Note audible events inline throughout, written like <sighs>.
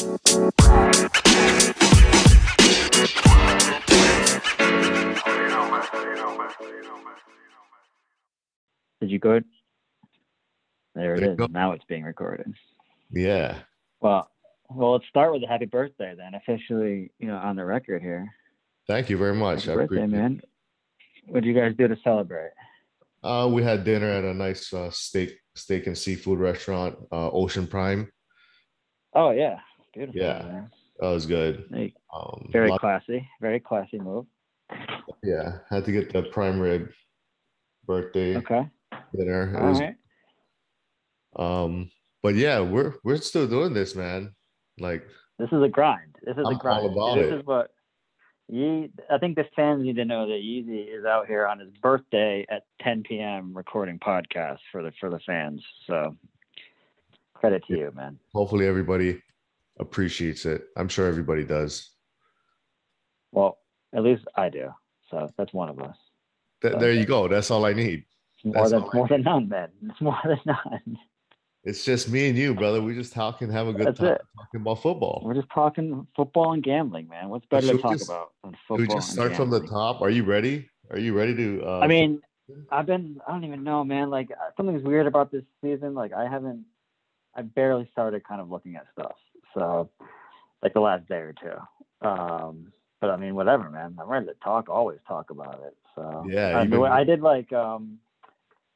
Did you go? There it There go. Now it's being recorded. Yeah. Well, well, let's start with a happy birthday then. Officially, you know, on the record here. Thank you very much. Happy I birthday, appreciate man. What did you guys do to celebrate? Uh, we had dinner at a nice uh, steak steak and seafood restaurant, uh, Ocean Prime. Oh yeah, beautiful. Yeah. man. That was good. Um, very classy. Very classy move. yeah, had to get the prime rib birthday Okay. dinner. It All was, right. um, but yeah, we're we're still doing this, man. Like, This is a grind. This is I'm a grind. this it. is what Ye. I think the fans need to know that Yeezy is out here on his birthday at 10 p.m. recording podcasts for the for the fans. So credit to you, man. hopefully everybody appreciates it. I'm sure everybody does. Well, at least I do. So that's one of us. Th- there you go. That's all I need. It's more That's than more than none, man. It's more than none. It's just me and you, brother. We just talking, have a good That's time it. talking about football. We're just talking football and gambling, man. What's better to talk just- about than football? we just start from the top? Are you ready? Are you ready to? Uh, I mean, <laughs> I've been, I don't even know, man. Like uh, something's weird about this season. Like I haven't, I barely started kind of looking at stuff. So, like the last day or two. Um, but I mean, whatever, man. I'm ready to talk. Always talk about it. So Yeah, I, you've mean, been- I did like, um,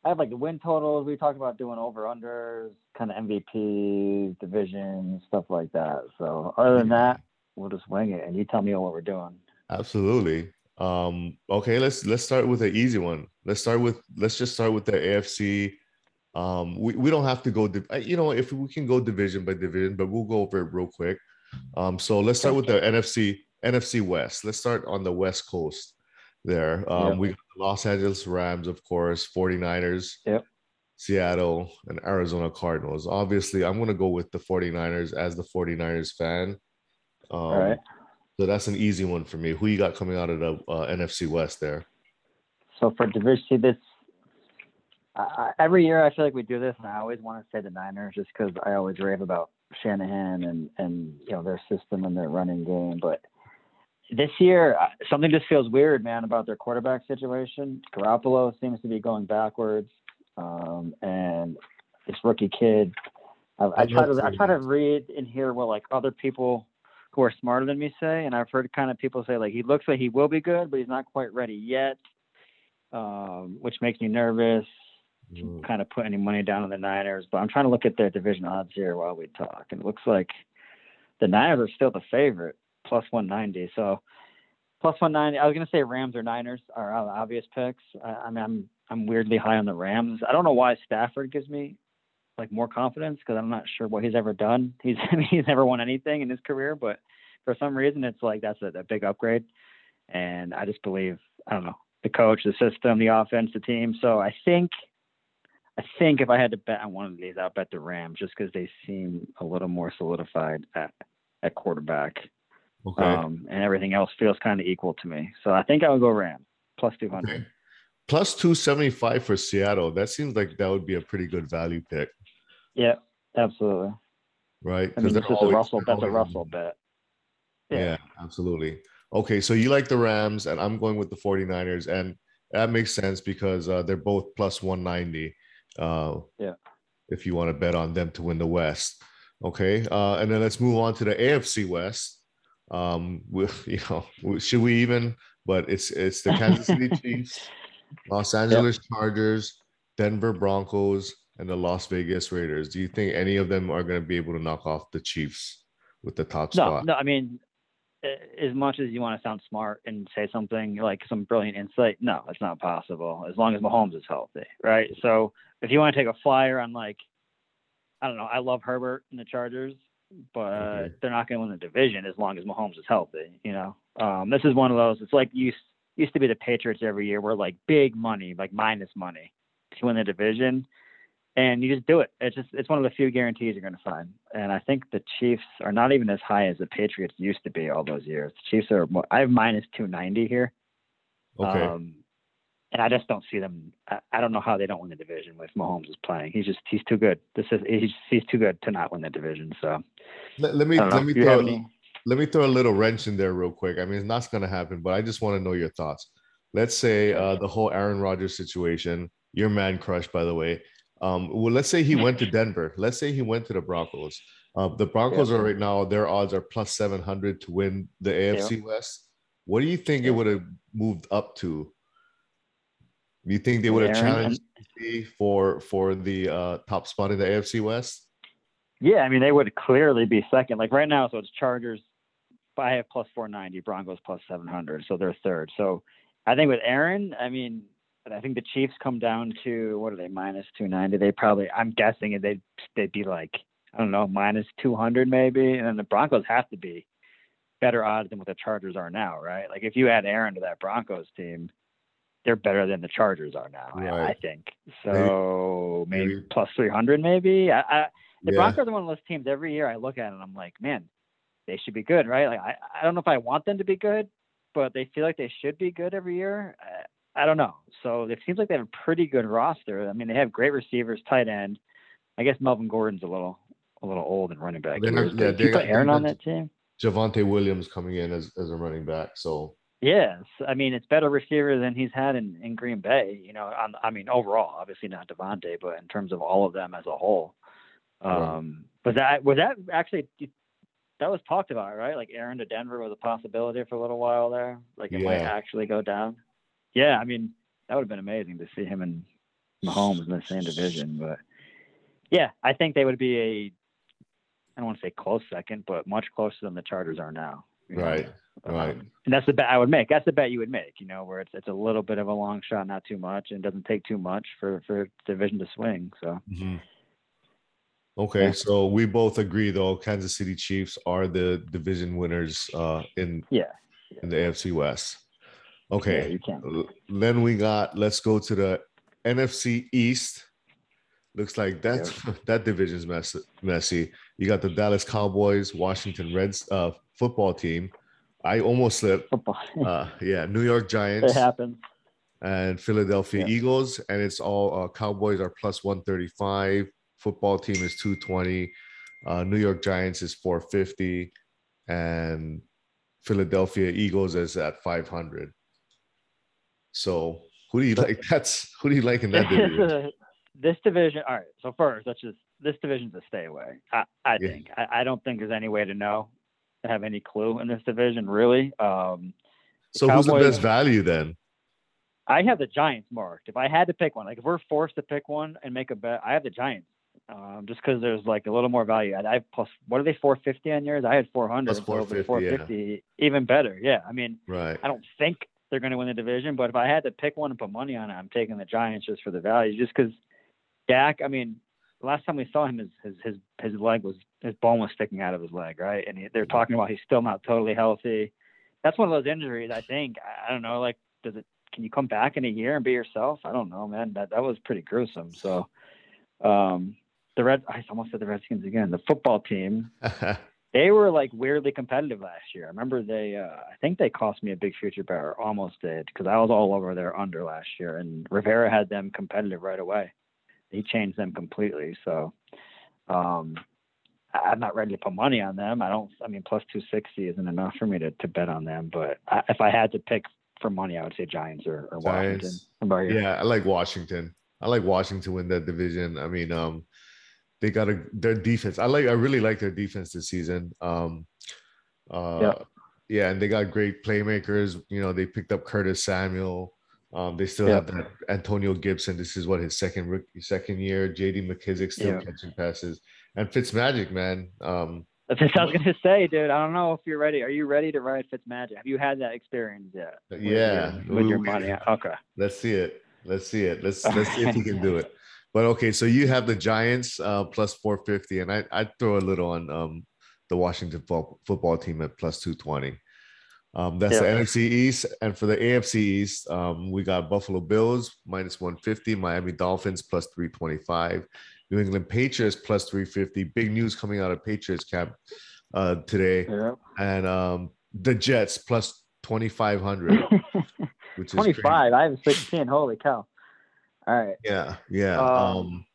I have like the win totals. We talked about doing over unders, kind of MVP divisions, stuff like that. So other than that, we'll just wing it, and you tell me what we're doing. absolutely. Um, okay, let's let's start with an easy one. Let's start with let's just start with the AFC. Um, we, we don't have to go. div- You know, if we can go division by division, but we'll go over it real quick. Um, so let's start with the NFC NFC West. Let's start on the West Coast. There, um, Yep. we got the Los Angeles Rams, of course, 49ers. Yep. Seattle and Arizona Cardinals. Obviously, I'm going to go with the 49ers as the 49ers fan. Um, All right. So that's an easy one for me. Who you got coming out of the uh, NFC West there? So for diversity, this I, every year I feel like we do this, and I always want to say the Niners just because I always rave about Shanahan and and you know their system and their running game. But this year, uh, something just feels weird, man, about their quarterback situation. Garoppolo seems to be going backwards, um, and this rookie kid. I, I try to I try to read and hear what like other people who are smarter than me say, and I've heard kind of people say like he looks like he will be good, but he's not quite ready yet, um, which makes me nervous. Mm, Kind of put any money down on the Niners, but I'm trying to look at their division odds here while we talk, and it looks like the Niners are still the favorite, plus 190. So plus 190. I was gonna say Rams or Niners are obvious picks. I, I mean, I'm I'm weirdly high on the Rams. I don't know why Stafford gives me like more confidence because I'm not sure what he's ever done. <laughs> He's I mean, he's never won anything in his career, but for some reason it's like that's a, a big upgrade. And I just believe I don't know the coach, the system, the offense, the team. So I think I think if I had to bet on one of these, I'll bet the Rams just because they seem a little more solidified at at quarterback, Okay. um, and everything else feels kind of equal to me. So I think I would go Rams plus two hundred. okay. Plus 275 for Seattle. That seems like that would be a pretty good value pick, Yeah, absolutely. right? I mean, they're this is a Russell. That's a Russell bet. Yeah. absolutely. Okay, so you like the Rams, and I'm going with the 49ers, and that makes sense because uh, they're both plus 190. Uh, Yeah. If you want to bet on them to win the West. Okay, uh, and then let's move on to the AFC West. Um, we, <laughs> you know, should we even? But it's it's the Kansas City <laughs> Chiefs, Los Angeles Chargers, Denver Broncos, and the Las Vegas Raiders. Do you think any of them are going to be able to knock off the Chiefs with the top No, spot? no. I mean, as much as you want to sound smart and say something like some brilliant insight, no, it's not possible. As long as Mahomes is healthy, right? So if you want to take a flyer on like, I don't know, I love Herbert and the Chargers, but Okay. they're not going to win the division as long as Mahomes is healthy. You know, um, this is one of those. It's like used used to be the Patriots every year, where like big money, like minus money, to win the division. And you just do it. It's just it's one of the few guarantees you're going to find. And I think the Chiefs are not even as high as the Patriots used to be all those years. The Chiefs are more, I have minus 290 here. Okay. Um, and I just don't see them. I, I, don't know how they don't win the division with Mahomes is playing. He's just he's too good. This is he's he's too good to not win the division. So let, let me let me throw, any... let me throw a little wrench in there real quick. I mean, it's not going to happen, but I just want to know your thoughts. Let's say uh, the whole Aaron Rodgers situation. Your man crush, by the way. Um, well, let's say he went to Denver. Let's say he went to the Broncos. Uh, the Broncos yeah. are right now. Their odds are plus seven hundred to win the AFC yeah. West. What do you think yeah. it would have moved up to you think they would have challenged for for the uh, top spot in the AFC West? Yeah, I mean they would clearly be second. Like right now, so it's Chargers. I have plus 490, Broncos plus 700, so they're third. So I think with Aaron, I mean, I think the Chiefs come down to what are they minus 290? They probably, I'm guessing they'd they'd be like I don't know minus 200 maybe, and then the Broncos have to be better odds than what the Chargers are now, right? Like if you add Aaron to that Broncos team, they're better than the Chargers are now. Right. I think so. Maybe, maybe, maybe. plus three hundred, maybe. I, I, the yeah. Broncos are one of those teams. Every year I look at it, and I'm like, man, they should be good, right? Like I, I don't know if I want them to be good, but they feel like they should be good every year. Uh, I, don't know. So it seems like they have a pretty good roster. I mean, they have great receivers, tight end. I guess Melvin Gordon's a little a little old and running back. Not, yeah, they got Aaron on that team. Javonte Williams coming in as, as a running back. So Yes, I mean it's better receiver than he's had in, in Green Bay. You know, on, I mean overall, obviously not Davante, but in terms of all of them as a whole. Um, Was that was that actually that was talked about, right? Like Aaron to Denver was a possibility for a little while there. Like it yeah. might actually go down. Yeah, I mean that would have been amazing to see him and Mahomes in the same division. But yeah, I think they would be a I don't want to say close second, but much closer than the Chargers are now. Right. Right. And that's the bet I would make. That's the bet you would make, you know, where it's it's a little bit of a long shot, not too much, and doesn't take too much for for division to swing. So. Mm-hmm. Okay, yeah. so we both agree though. Kansas City Chiefs are the division winners uh, in yeah in the AFC West. Okay, yeah, you can. Then we got. Let's go to the NFC East. Looks like that <laughs> that division's mess, messy. You got the Dallas Cowboys, Washington Reds uh, football team, I almost slipped. <laughs> uh, yeah, New York Giants. It happens. And Philadelphia yeah. Eagles, and it's all uh, Cowboys are plus one thirty five. Football team is two twenty. Uh, New York Giants is four fifty, and Philadelphia Eagles is at five hundred. So who do you like? <laughs> That's who do you like in that division? <laughs> this division. All right. So first, let's just this division's a stay away. I, I yeah. think. I, I, don't think there's any way to know have any clue in this division, really. Um, so Cowboys, who's the best value then? I have the Giants marked. If I had to pick one, like if we're forced to pick one and make a bet, I have the Giants. Um, just because there's like a little more value. I have plus what are they 450 on yours? I had 400. Plus 450, 450 yeah. even better. Yeah, I mean, right. I don't think they're going to win the division, but if I had to pick one and put money on it, I'm taking the Giants just for the value. Just because Dak, I mean, the last time we saw him, his his his, his leg was his bone was sticking out of his leg, right? And he, they're talking about he's still not totally healthy. That's one of those injuries. I think I, I don't know. Like, does it? Can you come back in a year and be yourself? I don't know, man. That that was pretty gruesome. So, um, the red. I almost said the Redskins again. The football team. <laughs> they were like weirdly competitive last year. I remember they, uh, I think they cost me a big future bet, or almost did, because I was all over their under last year, and Rivera had them competitive right away he changed them completely. So um, I'm not ready to put money on them. I don't. I mean, plus 260 isn't enough for me to, to bet on them. But I, if I had to pick for money, I would say Giants or, or Giants. Washington. Yeah, I like Washington. I like Washington win that division. I mean, um, they got a their defense. I like. I really like their defense this season. Um, uh, yeah. yeah, and they got great playmakers. You know, they picked up Curtis Samuel. Um, they still yeah. have that Antonio Gibson. This is what his second rookie, second year. J.D. McKissic still yeah. catching passes, and Fitzmagic, man. Um, That's what I was gonna say, dude. I don't know if you're ready. Are you ready to ride Fitzmagic? Have you had that experience yet? Yeah, with, your, with your money. Okay. Let's see it. Let's see it. Let's let's see if he can do <laughs> it. But okay, so you have the Giants uh, plus 450, and I I throw a little on um, the Washington fo- football team at plus 220. Um, that's yeah. the NFC East. And for the AFC East, um, we got Buffalo Bills minus 150, Miami Dolphins plus 325, New England Patriots plus 350. Big news coming out of Patriots camp uh, today. Yeah. And um, the Jets plus 2,500. <laughs> which is 25. crazy. I have 16. Holy cow. All right. Yeah, yeah. Um, Um,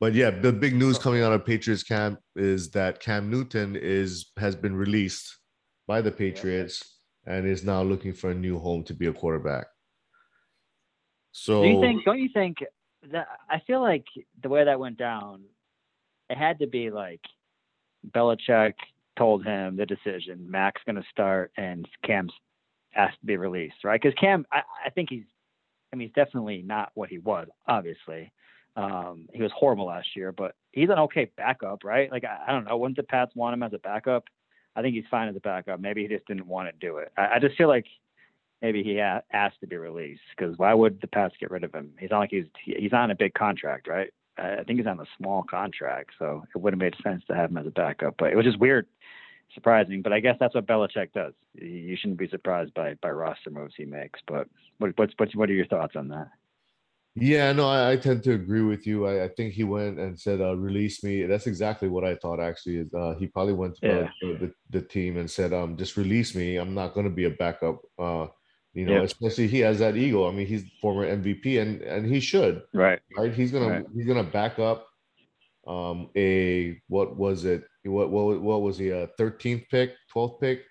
but yeah, the big news coming out of Patriots camp is that Cam Newton is has been released by the Patriots and is now looking for a new home to be a quarterback. So Do you think? Don't you think that? I feel like the way that went down, it had to be like Belichick told him the decision. Mac's going to start, and Cam's asked to be released, right? Because Cam, I, I think he's. I mean, he's definitely not what he was. Obviously, um, he was horrible last year, but he's an okay backup, right? Like I, I don't know. Wouldn't the Pats want him as a backup? I think he's fine as a backup. Maybe he just didn't want to do it. I, I just feel like maybe he a- asked to be released because why would the Pats get rid of him? He's not like he's he's on a big contract, right? I I think he's on a small contract, so it would have made sense to have him as a backup. But it was just weird, surprising. But I guess that's what Belichick does. You- shouldn't be surprised by by roster moves he makes. But what what's what's what are your thoughts on that? Yeah, no, I, I tend to agree with you. I, I think he went and said, uh, "Release me." That's exactly what I thought. Actually, is uh, he probably went to Yeah. the, the, team and said, "Um, just release me. I'm not going to be a backup." Uh, you know, Yeah. especially he has that ego. I mean, he's former MVP, and and he should, Right. right? He's gonna Right. he's gonna back up. Um, a what was it? What what what was he? A 13th pick, 12th pick?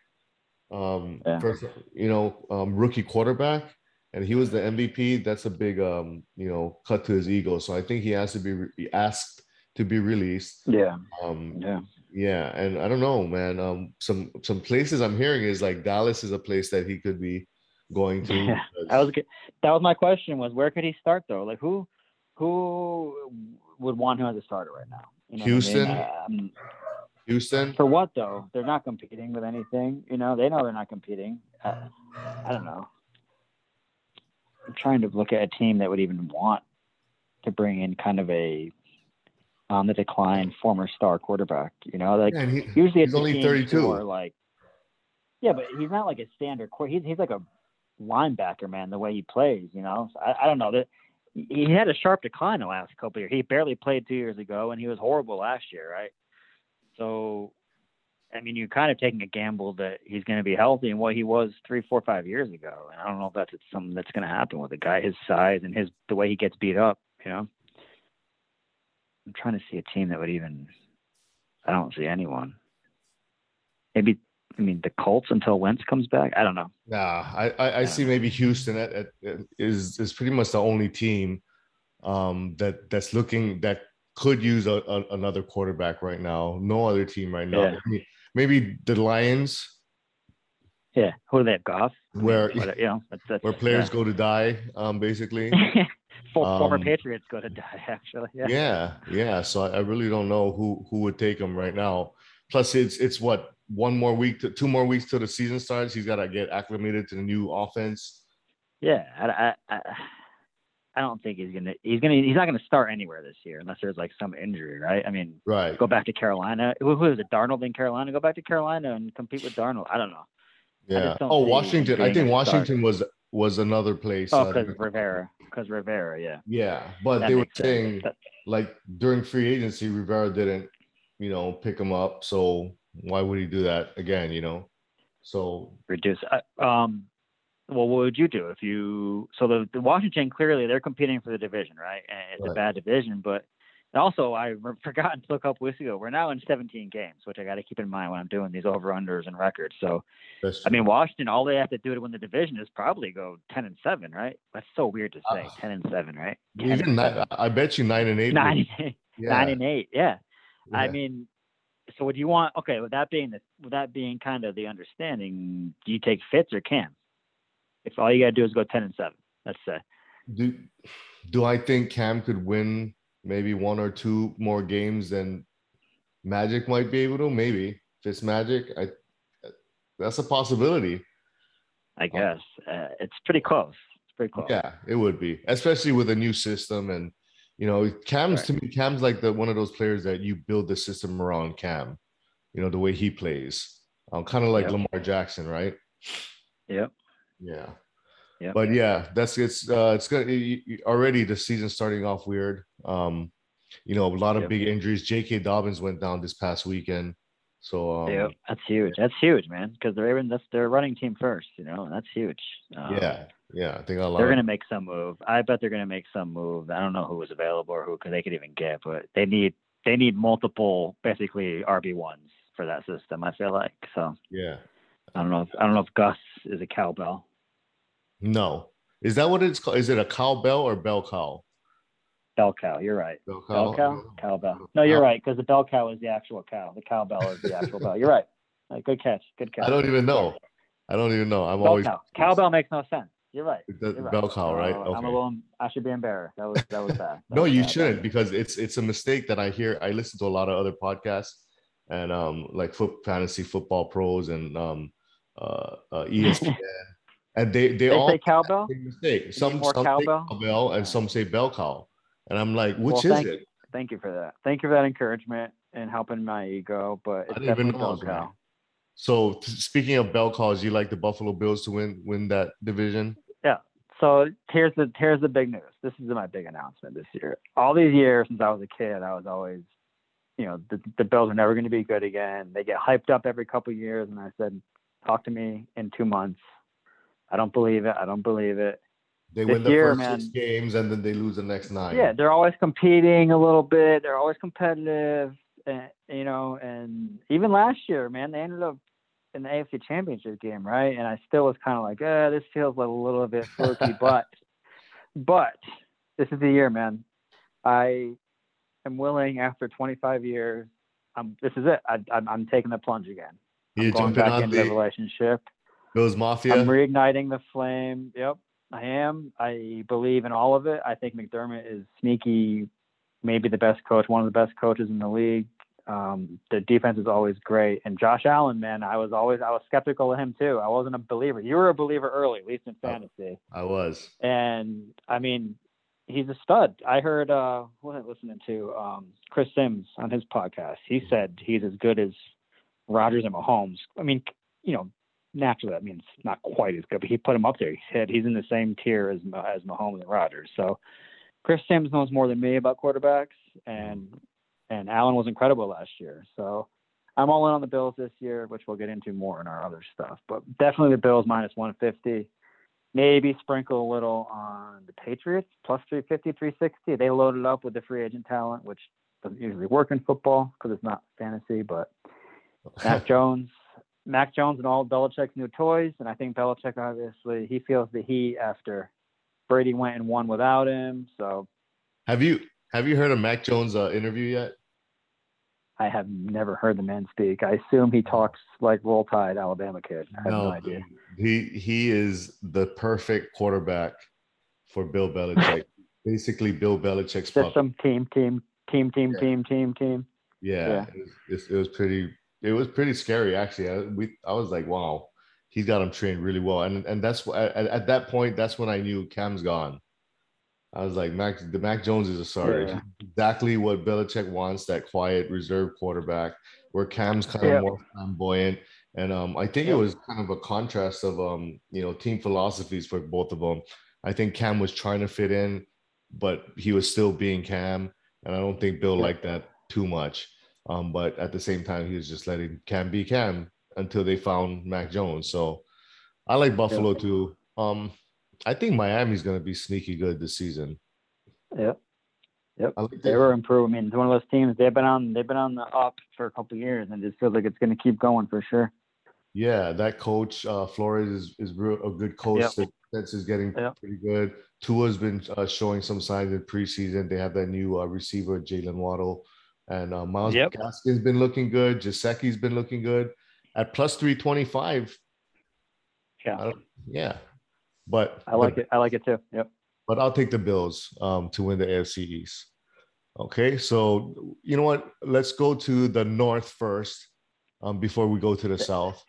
Um, Yeah. first, you know, um, rookie quarterback and he was the MVP, that's a big um, you know, cut to his ego. So I think he has to be re- asked to be released. Yeah. Um, Yeah. yeah, and I don't know, man. Um, some some places I'm hearing is like Dallas is a place that he could be going to. Yeah, <laughs> That was that was my question was where could he start though? Like who who would want him as a starter right now? You know what I mean? Houston? Houston. for what though? They're not competing with anything. You know, they know they're not competing. Uh, I don't know. I'm trying to look at a team that would even want to bring in kind of a on the decline former star quarterback. You know, like Yeah, he- usually he's it's only 32. who are like yeah, but he's not like a standard quar He's he's like a linebacker, man. The way he plays, you know. So I, I don't know that he had a sharp decline the last couple of years. He barely played two years ago, and he was horrible last year, right? So, I mean, you're kind of taking a gamble that he's going to be healthy and what he was three, four, five years ago. And I don't know if that's something that's going to happen with a guy his size and his the way he gets beat up. You know, I'm trying to see a team that would even. I don't see anyone. Maybe I mean the Colts until Wentz comes back. I don't know. Nah, I I, I see maybe Houston at, at, at- is is pretty much the only team um, that that's looking that could use a, a- another quarterback right now. No other team right now. Yeah. Maybe, maybe the Lions, Yeah, who do they have? Goff. I mean, Where- you know that's, that's where players yeah. go to die, um, basically. <laughs> Former Um, Patriots go to die. <laughs> Actually, yeah. yeah, yeah. So I, I really don't know who who would take him right now. Plus, it's it's what one more week, to, two more weeks till the season starts. He's got to get acclimated to the new offense. Yeah, I, I, I, I don't think he's gonna. He's gonna. He's not gonna start anywhere this year unless there's like some injury, right? I mean, Right. go back to Carolina. Who, who is it? Darnold in Carolina. Go back to Carolina and compete with Darnold. I don't know. Yeah. don't Oh, Washington. I think Washington was was another place. Oh, uh, because Rivera. Because Rivera. Yeah. yeah, but That they were makes sense. saying like during free agency, Rivera didn't, you know, pick him up. So why would he do that again? You know. So reduce. uh, Um, well, what would you do if you? So the, the Washington clearly they're competing for the division, right? And it's a bad division, but also I <laughs> forgot to look up weeks ago. We're now in 17 games, which I got to keep in mind when I'm doing these over unders and records. So I mean, Washington, all they have to do to win the division is probably go 10 and seven, right? That's so weird to say, Uh, 10 and seven, right? 10 and even nine. I bet you nine and eight. nine, and eight, yeah, nine and eight, yeah. I mean, so would you want? Okay, with that being the with that being kind of the understanding, do you take Fitz or Cam? If all you got to do is go ten and seven, let's say. do do I think Cam could win maybe one or two more games than Magic might be able to? Maybe Fitz Magic. I that's a possibility. I guess uh, it's pretty close. It's pretty close. Yeah, it would be, especially with a new system and you know, Cam's Right. to me, Cam's like the one of those players that you build the system around Cam. You know the way he plays, um, kind of like Yep. Lamar Jackson, right? Yep. Yeah. Yep. But yeah, that's it's uh it's y- already the season starting off weird. Um, you know, a lot of Yep. big injuries. J.K. Dobbins went down this past weekend. So um, yeah, that's huge. That's huge, man. Because they're even that's their running team first, you know, that's huge. Um, yeah, yeah, I think a lot. they're gonna make some move. I bet they're gonna make some move. I don't know who was available or who they could even get, but they need they need multiple basically RB ones for that system. I feel like so. yeah. I don't know. If, I don't know if Gus is a cowbell. No, is that what it's called? Is it a cowbell or bell cow? Bell cow. You're right. Bell Bell cow. Cowbell. No, you're right because the bell cow is the actual cow. The cowbell is the actual bell. You're right. Good catch. Good catch. I don't even know. I don't even know. I'm Bell always cow. Cowbell makes no sense. You're right. You're right. bell cow, right? Uh, I'm a little. I should be embarrassed. That was that was bad. That No, was you bad. shouldn't because it's it's a mistake that I hear. I listen to a lot of other podcasts and um like foot fantasy football pros and um uh, uh <laughs> ESPN and they they, They all say cowbell. mistake. Some more some say cowbell? cowbell and some say bell cow, and I'm like, which Well, is it? Thank you for that. Thank you for that encouragement and helping my ego. But it's didn't even definitely know bell right. cow. So t- speaking of bell cows, you like the Buffalo Bills to win win that division? Yeah. So here's the here's the big news. This is my big announcement this year. All these years since I was a kid, I was always, you know, the, the Bills are never going to be good again. They get hyped up every couple of years, and I said, talk to me in two months. I don't believe it. I don't believe it. They This win the year, first six games and then they lose the next nine. Yeah, they're always competing a little bit. They're always competitive, and, you know. And even last year, man, they ended up in the AFC Championship game, right? And I still was kind of like, eh, this feels like a little bit fluky, <laughs> but, but this is the year, man. I am willing after 25 years. I'm, this is it. I, I'm, I'm taking the plunge again. I'm going back into the the relationship. Bills Mafia. I'm reigniting the flame. Yep, I am. I believe in all of it. I think McDermott is sneaky, maybe the best coach, one of the best coaches in the league. Um, the defense is always great, and Josh Allen, man, I was always I was skeptical of him too. I wasn't a believer. You were a believer early, at least in fantasy, I was. and I mean, he's a stud. I heard uh, what was I listening to um, Chris Sims on his podcast. He said he's as good as Rodgers and Mahomes. I mean, you know, naturally that means not quite as good, but he put him up there. He said he's in the same tier as as Mahomes and Rodgers. So Chris Sims knows more than me about quarterbacks, and and Allen was incredible last year. So I'm all in on the Bills this year, which we'll get into more in our other stuff. But definitely the Bills minus 150. Maybe sprinkle a little on the Patriots plus 350, 360. They loaded up with the free agent talent, which doesn't usually work in football because it's not fantasy, but Mac <laughs> Jones, Mac Jones, and all Belichick's new toys. And I think Belichick obviously he feels the heat after Brady went and won without him. So have you have you heard of Mac Jones' uh, interview yet? I have never heard the man speak. I assume he talks like Roll Tide Alabama kid. I have no, idea. He he is the perfect quarterback for Bill Belichick. <laughs> Basically, Bill Belichick's puppet. System, team, team, team, team, Yeah. team, team, team. Yeah, Yeah. It, was, it was pretty. It was pretty scary, actually. I, we, I was like, wow, he's got him trained really well, and and that's at, at that point, that's when I knew Cam's gone. I was like, Mac, the Mac Jones is a starter. Yeah. Exactly what Belichick wants, that quiet, reserved quarterback, where Cam's kind of more flamboyant. And um, I think Yeah. it was kind of a contrast of um, you know, team philosophies for both of them. I think Cam was trying to fit in, but he was still being Cam, and I don't think Bill Yeah. liked that too much. Um, but at the same time, he was just letting Cam be Cam until they found Mac Jones. So I like Buffalo too. Um, I think Miami's gonna be sneaky good this season. Yep. Yep. I like They were improving. I mean, it's one of those teams. They've been on. They've been on the up for a couple of years, and it just feels like it's going to keep going for sure. Yeah, that coach uh, Flores is is real, a good coach. Yep. The defense is getting Yep. pretty good. Tua's been uh, showing some signs in preseason. They have that new uh, receiver Jalen Waddle, and uh, Miles Yep. Gaskin's been looking good. Jasecki's been looking good at plus three twenty five. Yeah, Yeah, but I like it. I like it too. Yep. but I'll take the Bills um, to win the AFC East. Okay, so you know what? Let's go to the North first um, before we go to the South.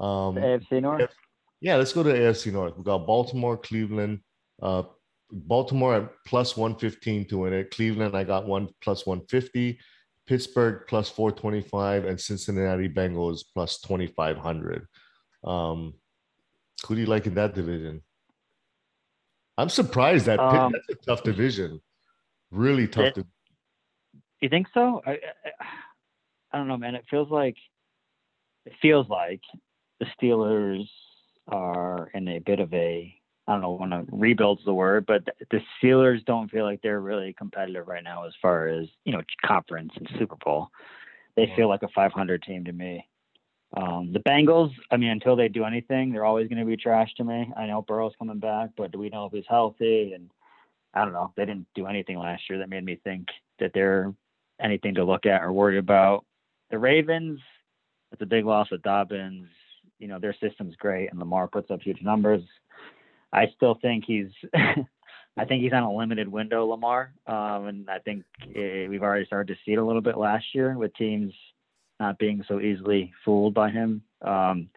Um, The AFC North. yeah, let's go to the AFC North. We got Baltimore, Cleveland. Uh, Baltimore at plus 115 to win it. Cleveland, I got one plus 150. Pittsburgh plus 425 and Cincinnati Bengals plus 2500. Um, who do you like in that division? I'm surprised that Pitt, Um, that's a tough division. Really tough. It- div- You think so? I, I, I don't know, man. It feels like it feels like the Steelers are in a bit of a I don't know when to rebuild's the word, but the Steelers don't feel like they're really competitive right now as far as you know conference and Super Bowl. They feel like a 500 team to me. Um, the Bengals, I mean, until they do anything, they're always going to be trash to me. I know Burrow's coming back, but do we know if he's healthy? And I don't know. They didn't do anything last year that made me think that they're anything to look at or worry about. The Ravens, it's a big loss with Dobbins. You know, their system's great, and Lamar puts up huge numbers. I still think he's. <laughs> I think he's on a limited window, Lamar, um, and I think it, we've already started to see it a little bit last year with teams not being so easily fooled by him. Um,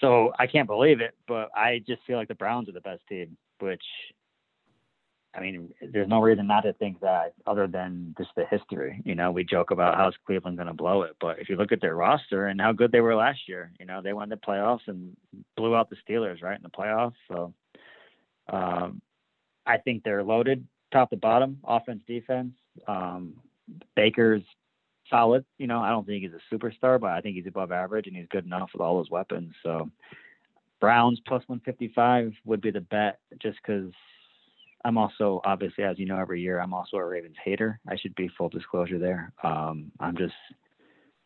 so I can't believe it, but I just feel like the Browns are the best team, which I mean, there's no reason not to think that other than just the history. You know, we joke about how's Cleveland going to blow it, but if you look at their roster and how good they were last year, you know, they won the playoffs and blew out the Steelers right in the playoffs. So um, I think they're loaded top to bottom, offense, defense. Um, Baker's solid. You know, I don't think he's a superstar, but I think he's above average and he's good enough with all those weapons. So Browns plus 155 would be the bet just because I'm also obviously, as you know, every year I'm also a Ravens hater. I should be full disclosure there. Um, I'm just,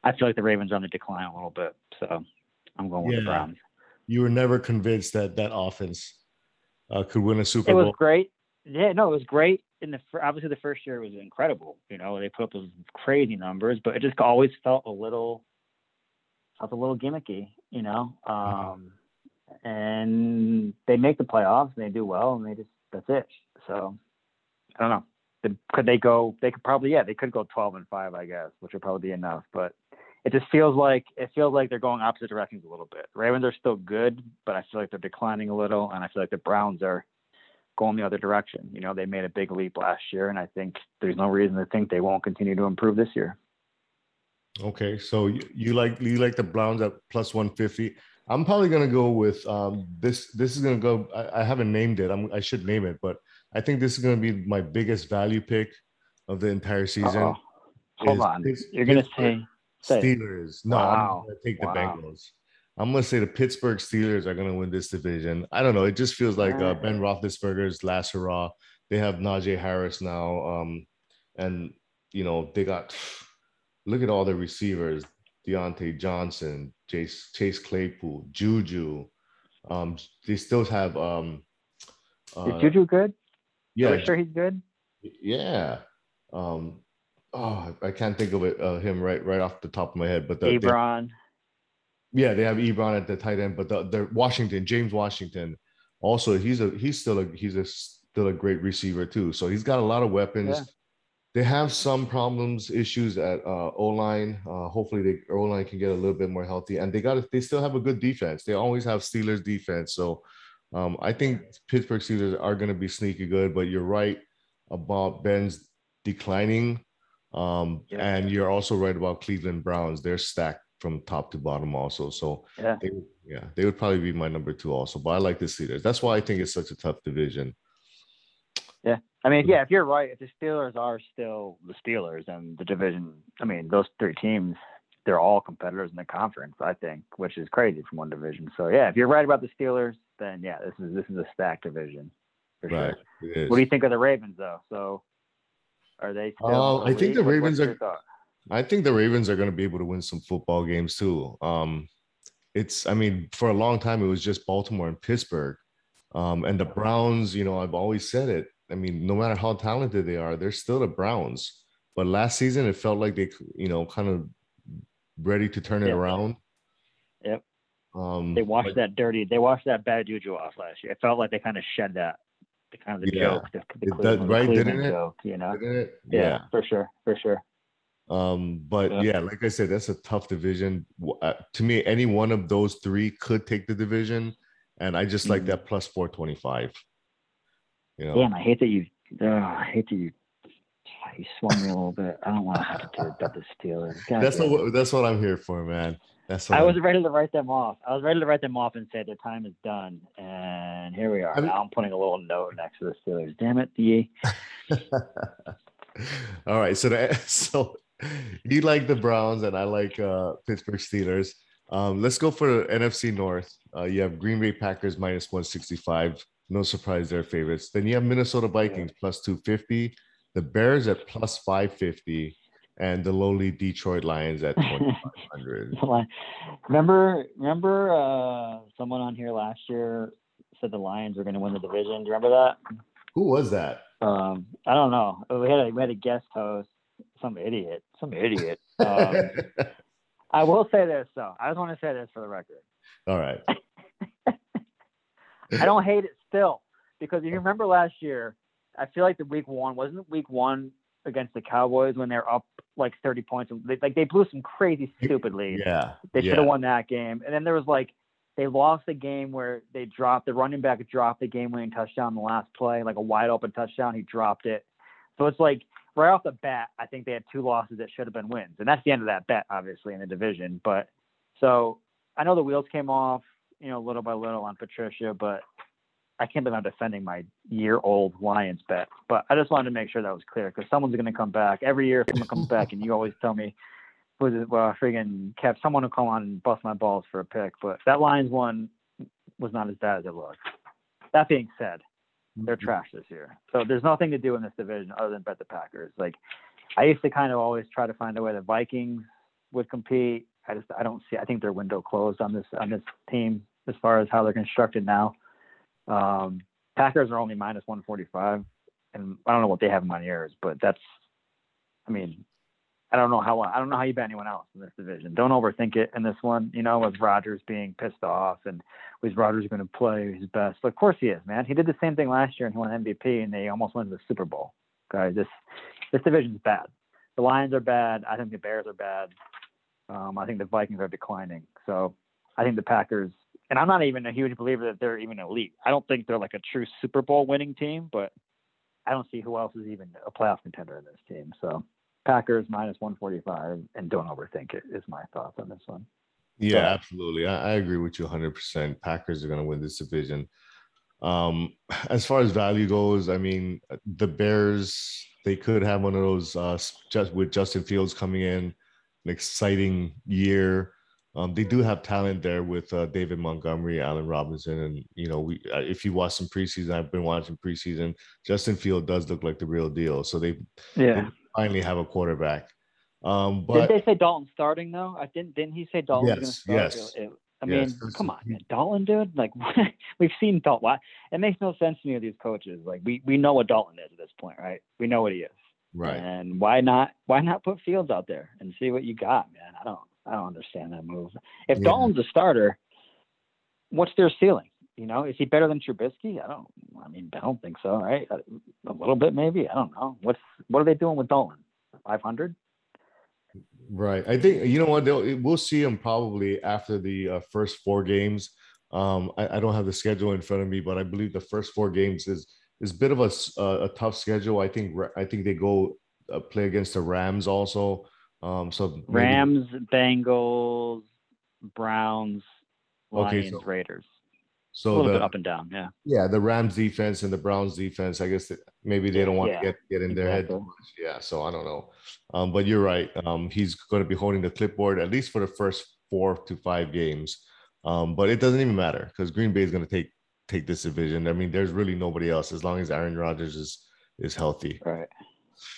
I feel like the Ravens are on the decline a little bit, so I'm going with yeah. the Browns. You were never convinced that that offense uh, could win a Super Bowl. It was great. Yeah, no, it was great. In the obviously the first year was incredible. You know, they put up those crazy numbers, but it just always felt a little, felt a little gimmicky. You know, mm-hmm. um, and they make the playoffs and they do well, and they just that's it. So I don't know. Could they go? They could probably yeah. They could go 12 and five, I guess, which would probably be enough. But it just feels like it feels like they're going opposite directions a little bit. Ravens are still good, but I feel like they're declining a little, and I feel like the Browns are going the other direction. You know, they made a big leap last year, and I think there's no reason to think they won't continue to improve this year. Okay, so you, you like you like the Browns at plus 150. I'm probably gonna go with um, this. This is gonna go. I, I haven't named it. I'm, I should name it, but I think this is gonna be my biggest value pick of the entire season. Uh-oh. Hold on, you're gonna say, say Steelers. No, wow. I'm gonna take the wow. Bengals. I'm gonna say the Pittsburgh Steelers are gonna win this division. I don't know. It just feels like uh, Ben Roethlisberger's last hurrah. They have Najee Harris now, um, and you know they got. Look at all the receivers: Diontae Johnson, Chase Chase Claypool, Juju. Um, they still have um. Uh, Is Juju good? Yeah, Are sure he's good. Yeah. Um. Oh, I can't think of it. Uh, him right right off the top of my head, but the, Ebron. They, yeah, they have Ebron at the tight end, but the, the Washington James Washington, also he's a he's still a he's a still a great receiver too. So he's got a lot of weapons. Yeah they have some problems, issues at uh, O line. Uh, hopefully, the O line can get a little bit more healthy, and they got they still have a good defense. They always have Steelers defense, so um, I think Pittsburgh Steelers are going to be sneaky good. But you're right about Ben's declining, um, yeah. and you're also right about Cleveland Browns. They're stacked from top to bottom also. So yeah, they, yeah, they would probably be my number two also. But I like the Steelers. That's why I think it's such a tough division. Yeah, I mean, yeah, if you're right, if the Steelers are still the Steelers and the division, I mean, those three teams, they're all competitors in the conference, I think, which is crazy from one division. So yeah, if you're right about the Steelers, then yeah, this is this is a stacked division for right. sure. What do you think of the Ravens though? So are they still? Uh, I think the Ravens are. I think the Ravens are going to be able to win some football games too. Um, it's, I mean, for a long time it was just Baltimore and Pittsburgh, um, and the Browns. You know, I've always said it I mean, no matter how talented they are, they're still the Browns. But last season, it felt like they, you know, kind of ready to turn it yep. around. Yep. Um, they washed but, that dirty. They washed that bad juju off last year. It felt like they kind of shed that, the kind of the yeah. joke, the, the right? Didn't it? Joke, you know. It? Yeah, yeah, for sure, for sure. Um, but yeah. yeah, like I said, that's a tough division. Uh, to me, any one of those three could take the division, and I just mm-hmm. like that plus four twenty five. You know? Damn, I hate that you. Uh, I hate that you. You swung me a little bit. I don't want to have to do it about the Steelers. God that's what. That's what I'm here for, man. That's. I was I'm... ready to write them off. I was ready to write them off and say their time is done. And here we are. I mean, now I'm putting a little note next to the Steelers. Damn it, the. <laughs> All right, so the, <laughs> so <laughs> you like the Browns and I like uh Pittsburgh Steelers. Um, let's go for NFC North. Uh, you have Green Bay Packers minus 165. No surprise, they're favorites. Then you have Minnesota Vikings plus 250, the Bears at plus 550, and the lowly Detroit Lions at 2500. <laughs> remember, remember uh, someone on here last year said the Lions were going to win the division. Do you remember that? Who was that? Um, I don't know. We had a, we had a guest host, some idiot, some idiot. <laughs> Um, I will say this though. I just want to say this for the record. All right. <laughs> I don't hate it still because if you remember last year, I feel like the week one wasn't week one against the Cowboys when they're up like 30 points. They, like they blew some crazy stupid lead. Yeah. They should yeah. have won that game. And then there was like they lost the game where they dropped the running back dropped the game winning touchdown in the last play, like a wide open touchdown. He dropped it. So it's like right off the bat, I think they had two losses that should have been wins. And that's the end of that bet, obviously, in the division. But so I know the wheels came off, you know, little by little on Patricia, but I can't believe I'm defending my year old Lions bet. But I just wanted to make sure that was clear because someone's going to come back. Every year, someone comes back, and you always tell me, was it, well, friggin' Kev, someone will come on and bust my balls for a pick. But that Lions one was not as bad as it looked. That being said, they're Mm-hmm. trash this year. So there's nothing to do in this division other than bet the Packers. Like I used to kind of always try to find a way the Vikings would compete. I just I don't see. I think their window closed on this on this team as far as how they're constructed now. Um, Packers are only minus 145, and I don't know what they have in my ears, but that's. I mean, I don't know how I don't know how you bet anyone else in this division. Don't overthink it in this one. You know, with Rodgers being pissed off and was Rodgers going to play his best? Of course he is, man. He did the same thing last year and he won MVP and they almost to the Super Bowl. Guys, this this division's bad. The Lions are bad. I think the Bears are bad. Um, I think the Vikings are declining. So I think the Packers, and I'm not even a huge believer that they're even elite. I don't think they're like a true Super Bowl winning team, but I don't see who else is even a playoff contender in this team. So Packers minus 145, and don't overthink it. Is my thoughts on this one. Yeah, So- absolutely. I, I agree with you 100%. Packers are going to win this division. Um, <sighs> as far as value goes, I mean, the Bears, they could have one of those uh, just with Justin Fields coming in, an exciting year. Um, they do have talent there with uh, David Montgomery, Allen Robinson, and you know, we uh, if you watch some preseason, I've been watching preseason. Justin Field does look like the real deal. So they Yeah. Finally have a quarterback. Um, but Did they say Dalton starting though? I didn't. Didn't he say Dalton Yes, yes, start? It- I yes. mean, come on, man. Dalton, dude. Like <laughs> we've seen Dalton. Why- It makes no sense to me of these coaches. Like we we know what Dalton is at this point, right? We know what he is. right. And why not? Why not put Fields out there and see what you got, man? I don't. I don't understand that move. If Yeah. Dalton's a starter, what's their ceiling? You know, is he better than Trubisky? I don't. I mean, I don't think so, right? A, a little bit, maybe. I don't know. What's what are they doing with Dolan? Five hundred? Right. I think you know what they'll we'll see him probably after the uh, first four games. Um, I, I don't have the schedule in front of me, but I believe the first four games is is a bit of a, uh, a tough schedule. I think I think they go uh, play against the Rams also. Um, so maybe- Rams, Bengals, Browns, Okay, Lions, so- Raiders. A So little bit the up and down. Yeah. yeah the Rams defense and the Browns defense. I guess maybe they don't want Yeah, to get get in their head too much. Yeah. So I don't know. Um, but you're right. Um, he's going to be holding the clipboard at least for the first four to five games. Um, but it doesn't even matter because Green Bay is going to take take this division. I mean, there's really nobody else as long as Aaron Rodgers is is healthy. Right.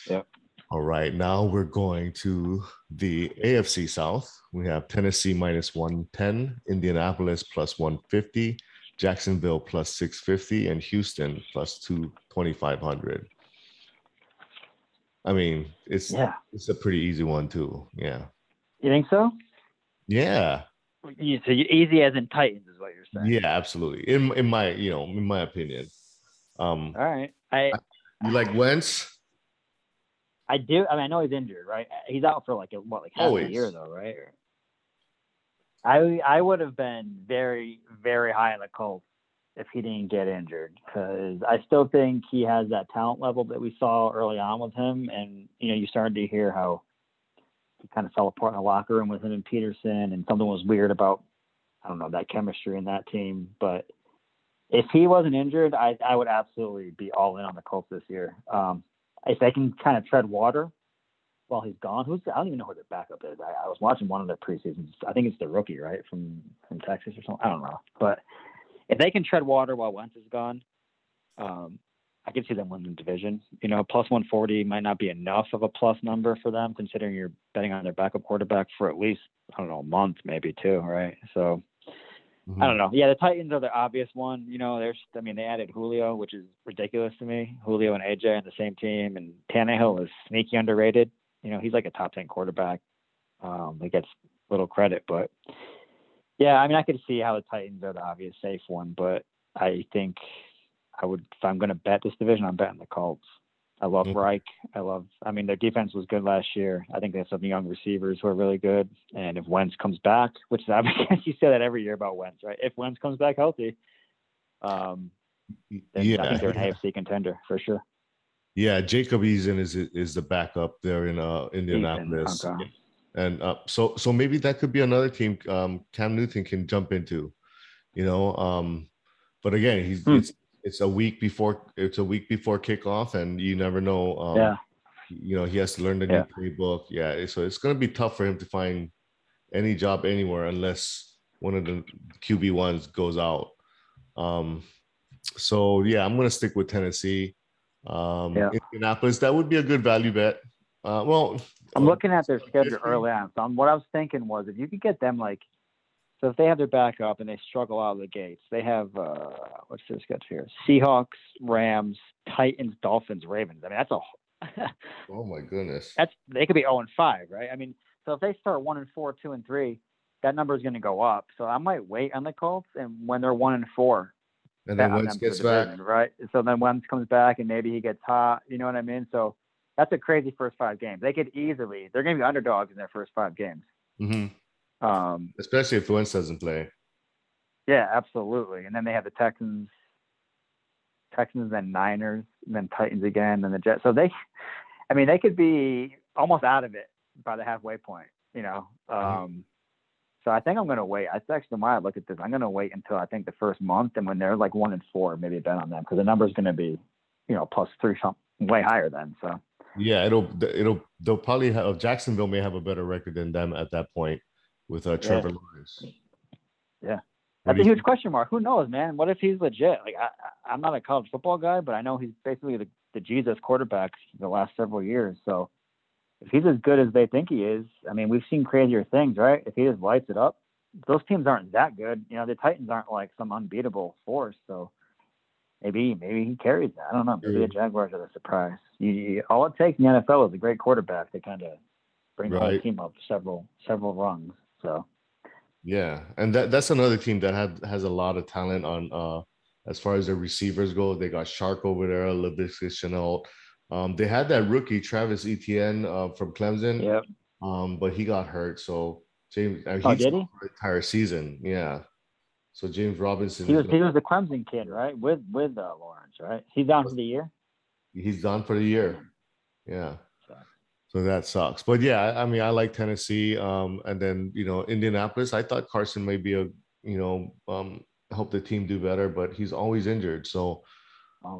Yep. All right, now we're going to the AFC South. We have Tennessee minus 110, Indianapolis plus 150, Jacksonville plus 650, and Houston plus 2 2500. I mean, it's Yeah. it's a pretty easy one too. Yeah. You think so? Yeah. You, so easy as in Titans is what you're saying. Yeah, absolutely. In in my, you know, in my opinion. Um All right. I you like Wentz? I do. I mean, I know he's injured, right? He's out for like a, what, like half Always. a year though, right? Or- I I would have been very very high on the Colts if he didn't get injured because I still think he has that talent level that we saw early on with him, and you know you started to hear how he kind of fell apart in the locker room with him and Peterson, and something was weird about I don't know that chemistry in that team, but. If he wasn't injured, I, I would absolutely be all in on the Colts this year. Um, if they can kind of tread water, while he's gone. Who's I don't even know who their backup is. I, I was watching one of their preseasons. I think it's the rookie, right, from from Texas or something. I don't know, but if they can tread water while Wentz is gone, um, I can see them winning the division. You know, plus 140 might not be enough of a plus number for them, considering you're betting on their backup quarterback for at least I don't know a month, maybe two, right? So. Mhm. I don't know. Yeah, the Titans are the obvious one. You know, there's, I mean, they added Julio, which is ridiculous to me. Julio and AJ on the same team, and Tannehill is sneaky underrated. You know, he's like a top ten quarterback. Um, he gets little credit, but yeah, I mean, I could see how the Titans are the obvious safe one, but I think I would, if I'm going to bet this division, I'm betting the Colts. I love Mhm. Reich. I love. I mean, their defense was good last year. I think they have some young receivers who are really good. And if Wentz comes back, which is, <laughs> I guess you say that every year about Wentz, right? If Wentz comes back healthy, um, yeah. I think they're an. AFC contender for sure. Yeah, Jacob Eason is is the backup there in uh Indianapolis. Okay. And uh, so so maybe that could be another team um Cam Newton can jump into, you know. Um but again, he's Hmm. it's it's a week before it's a week before kickoff and you never know um yeah, you know he has to learn the Yeah. new playbook. Yeah, so it's gonna be tough for him to find any job anywhere unless one of the QB ones goes out. Um so yeah, I'm gonna stick with Tennessee. Um Yeah. Indianapolis, that would be a good value bet. Uh well I'm looking at their schedule early on. So I'm, what I was thinking was if you could get them like, so if they have their backup and they struggle out of the gates, they have uh what's their schedule here? Seahawks, Rams, Titans, Dolphins, Ravens. I mean, that's a <laughs> Oh my goodness. that's they could be 0 and 5, right? I mean, so if they start 1 and 4, 2 and 3, that number is going to go up. So I might wait on the Colts, and when they're 1 and 4, And then on Wentz them for gets back. division, right? So then once comes back, and maybe he gets hot. You know what I mean? So that's a crazy first five games. They could easily they're going to be underdogs in their first five games. Mhm. Um, Especially if Wentz doesn't play. yeah, absolutely. And then they have the Texans, Texans, then Niners, and then Titans again, and the Jets. So they, I mean, they could be almost out of it by the halfway point. You know. Mhm. Um, so I think I'm going to wait. I actually why I look at this. I'm going to wait until I think the first month, and when they're like one and four, maybe bet on them because the number is going to be, you know, plus three something way higher then. So Yeah, it'll it'll they'll probably have Jacksonville may have a better record than them at that point with uh, Trevor Lawrence. Yeah. That's a huge question mark. Who knows, man? What if he's legit? Like, I, I- I'm not a college football guy, but I know he's basically the, the Jesus quarterback the last several years. So if he's as good as they think he is, I mean, we've seen crazier things, right? If he just lights it up, those teams aren't that good. You know, the Titans aren't like some unbeatable force. So maybe, maybe he carries that. I don't know. Maybe the Jaguars are the surprise. You, you, all it takes in the NFL is a great quarterback to kind of bring the team up several, several rungs. So. Yeah, and that that's another team that had has a lot of talent on uh as far as their receivers go. They got Shark over there, Laviska Shenault. Um, they had that rookie Travis Etienne uh, from Clemson, Yep. um, but he got hurt. So James, uh, Oh, did he? the entire season. Yeah. So James Robinson, He was he was the Clemson kid, right? With with uh, Lawrence, right? He's down for the year. he's done for the year. Yeah. So- that sucks. But yeah, I, mean, I like Tennessee. Um, and then you know, Indianapolis. I thought Carson may be a you know, um, help the team do better, but he's always injured. So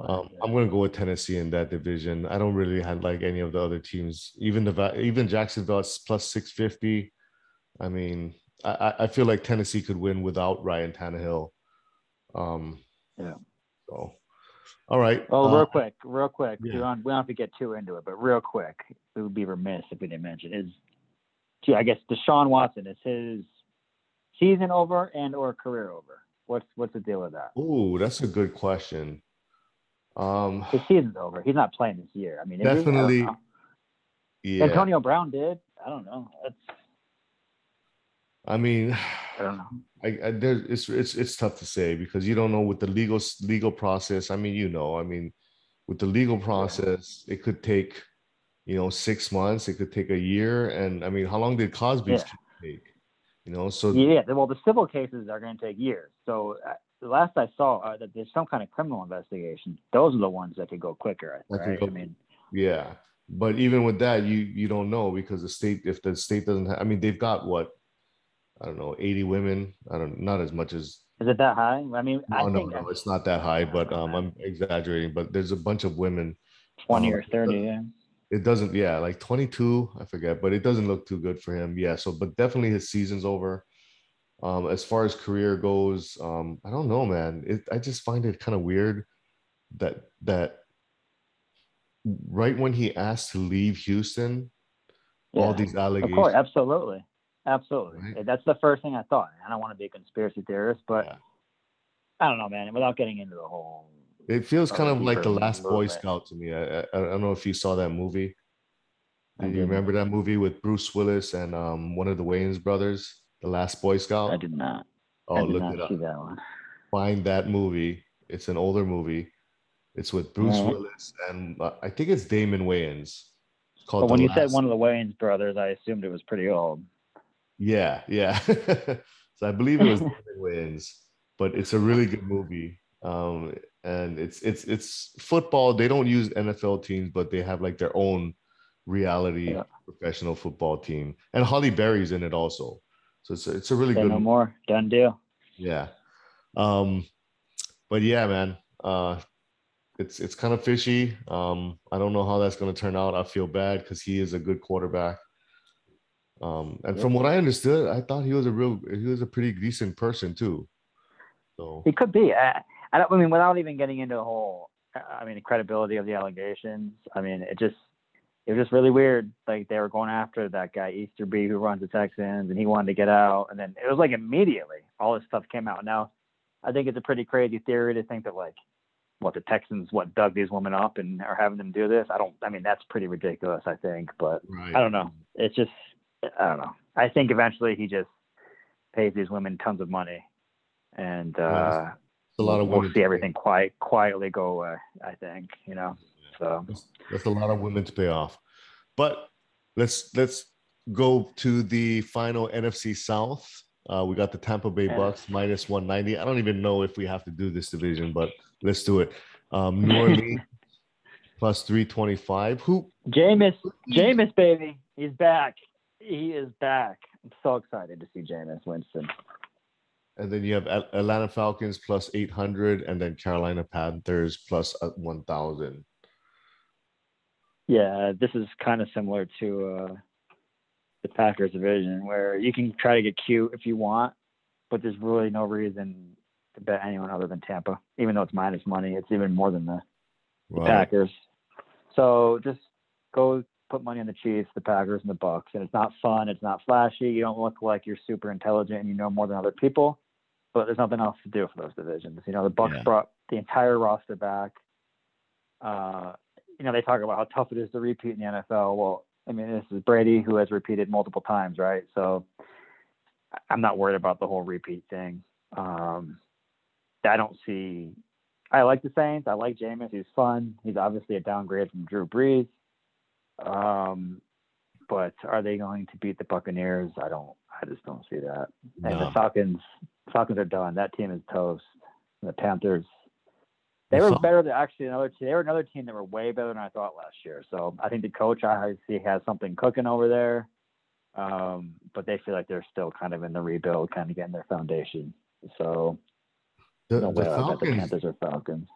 um. I'm gonna go with Tennessee in that division. I don't really have like any of the other teams. Even the even Jacksonville is plus six fifty. I mean, I, I- feel like Tennessee could win without Ryan Tannehill. Um, Yeah. So, all right. Oh, uh, real quick, real quick. We, don't, we don't have to get too into it, but real quick, it would be remiss if we didn't mention is, gee, I guess Deshaun Watson is his season over and or career over. What's what's the deal with that? Oh, that's a good question. Um, His season's over. He's not playing this year. I mean, he? I Definitely, yeah. Antonio Brown did. I don't know. That's I mean, <sighs> I don't know. I, I it's it's it's tough to say because you don't know with the legal legal process. I mean, you know, I mean, with the legal process, it could take, you know, six months. It could take a year, and I mean, how long did Cosby's Yeah. take? You know, so Yeah, well, the civil cases are going to take years. So uh, the last I saw uh, that there's some kind of criminal investigation. Those are the ones that could go quicker. Right? go- I mean, yeah. But even with that, you you don't know because the state, if the state doesn't have, I mean, they've got what, I don't know, eighty women. I don't, not as much as is it that high? I mean, I No, no, think no, it's not that high, but um, I'm exaggerating. But there's a bunch of women. twenty um, or thirty. Yeah. it doesn't. Yeah, like 22, I forget, but it doesn't look too good for him. Yeah. So, but definitely his season's over. Um, as far as career goes, um, I don't know, man. It, I just find it kind of weird that that right when he asked to leave Houston, all Yeah, these Of allegations. course, absolutely, absolutely. Right. That's the first thing I thought. I don't want to be a conspiracy theorist, but Yeah. I don't know, man. Without getting into the whole, It feels kind of like the last Boy. Scout to me. I, I I don't know if you saw that movie. Do you remember that movie with Bruce Willis and um one of the Wayans brothers, The Last Boy Scout? I did not. oh, I did look not it up. see that one. Find that movie. It's an older movie. It's with Bruce. Willis and uh, I think it's Damon Wayans. It's called But when The you said one of the Wayans brothers, I assumed it was pretty old. Yeah, yeah. <laughs> so I believe it was <laughs> David Wayans, but it's a really good movie. Um, and it's it's it's football. They don't use NFL teams, but they have like their own reality Yeah. professional football team. And Halle Berry's in it also. So it's a, it's a really Say good no more. Done deal. yeah. Um, but yeah, man. Uh it's it's kind of fishy. Um, I don't know how that's gonna turn out. I feel bad because he is a good quarterback. Um, and Yeah. from what I understood, I thought he was a real he was a pretty decent person too. So He could be. I, I don't. I mean, without even getting into the whole. I mean, the credibility of the allegations. I mean, it just. It was just really weird. Like they were going after that guy Easterby who runs the Texans, and he wanted to get out, and then it was like immediately all this stuff came out. Now, I think it's a pretty crazy theory to think that like, what the Texans what dug these women up and are having them do this. I don't. I mean, that's pretty ridiculous. I think, but right. I don't know. It's just I don't know. I think eventually he just pays these women tons of money, and uh, a lot of we'll women. see everything quiet quietly go away. I think you know. So That's, that's a lot of women to pay off. But let's let's go to the final NFC South. Uh, we got the Tampa Bay. Bucks minus 190. I don't even know if we have to do this division, but let's do it. Um, New Orleans <laughs> plus 325. Who Jameis, Jameis, baby, he's back. He is back. I'm so excited to see Jameis Winston. and then you have Atlanta Falcons plus 800 and then Carolina Panthers uh, 1000. Yeah, this is kind of similar to uh, the Packers division, where you can try to get cute if you want, but there's really no reason to bet anyone other than Tampa. Even though it's minus money, it's even more than the. Packers. So just go put money on the Chiefs, the Packers, and the Bucks. And it's not fun. It's not flashy. You don't look like you're super intelligent and you know more than other people. But there's nothing else to do for those divisions. You know, the Bucks Yeah. brought the entire roster back. Uh, you know, they talk about how tough it is to repeat in the NFL. Well, I mean, this is Brady who has repeated multiple times, right? So I'm not worried about the whole repeat thing. Um, I don't see. I like the Saints. I like Jameis. He's fun. He's obviously a downgrade from Drew Brees. Um, but are they going to beat the Buccaneers? I don't. I just don't see that. And the Falcons. Falcons are done. That team is toast. The Panthers. They were better than actually another team. They were another team that were way better than I thought last year. So I think the coach I see has something cooking over there. Um, but they feel like they're still kind of in the rebuild, kind of getting their foundation. So The, no the bet the Falcons, Panthers or Falcons.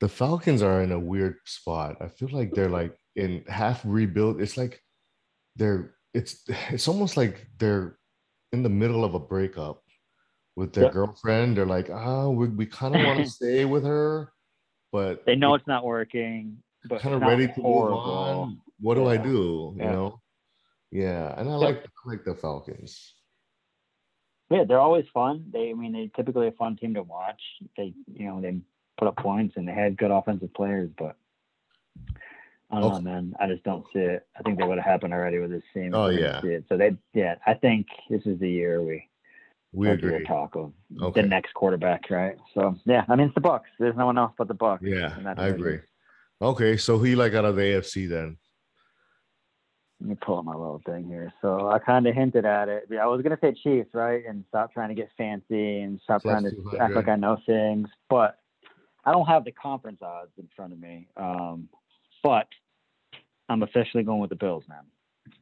the Falcons are in a weird spot. I feel like they're like in half rebuild. It's like they're it's it's almost like they're in the middle of a breakup with their Yep. girlfriend. They're like, ah, we, we kind of want to <laughs> stay with her, but They know it's not working, but kind of ready to move on. What do I do? You Yeah. know? Yeah, and I Yeah. like I like the Falcons. Yeah, they're always fun. They, I mean, they're typically a fun team to watch. They, you know, they put up points and they had good offensive players, but I don't Okay. know, man. I just don't see it. I think that would have happened already with this team. Oh, yeah. So they, yeah, I think this is the year we We to agree. talk of Okay. the next quarterback, right? So yeah, I mean, it's the Bucks. There's no one else but the Bucks. Yeah, I agree. Okay, so who you like out of the AFC then? Let me pull up my little thing here. So I kind of hinted at it. I was gonna say Chiefs, right? And stop trying to get fancy and stop Plus trying to 200. act like I know things. But I don't have the conference odds in front of me. Um, but I'm officially going with the Bills, man.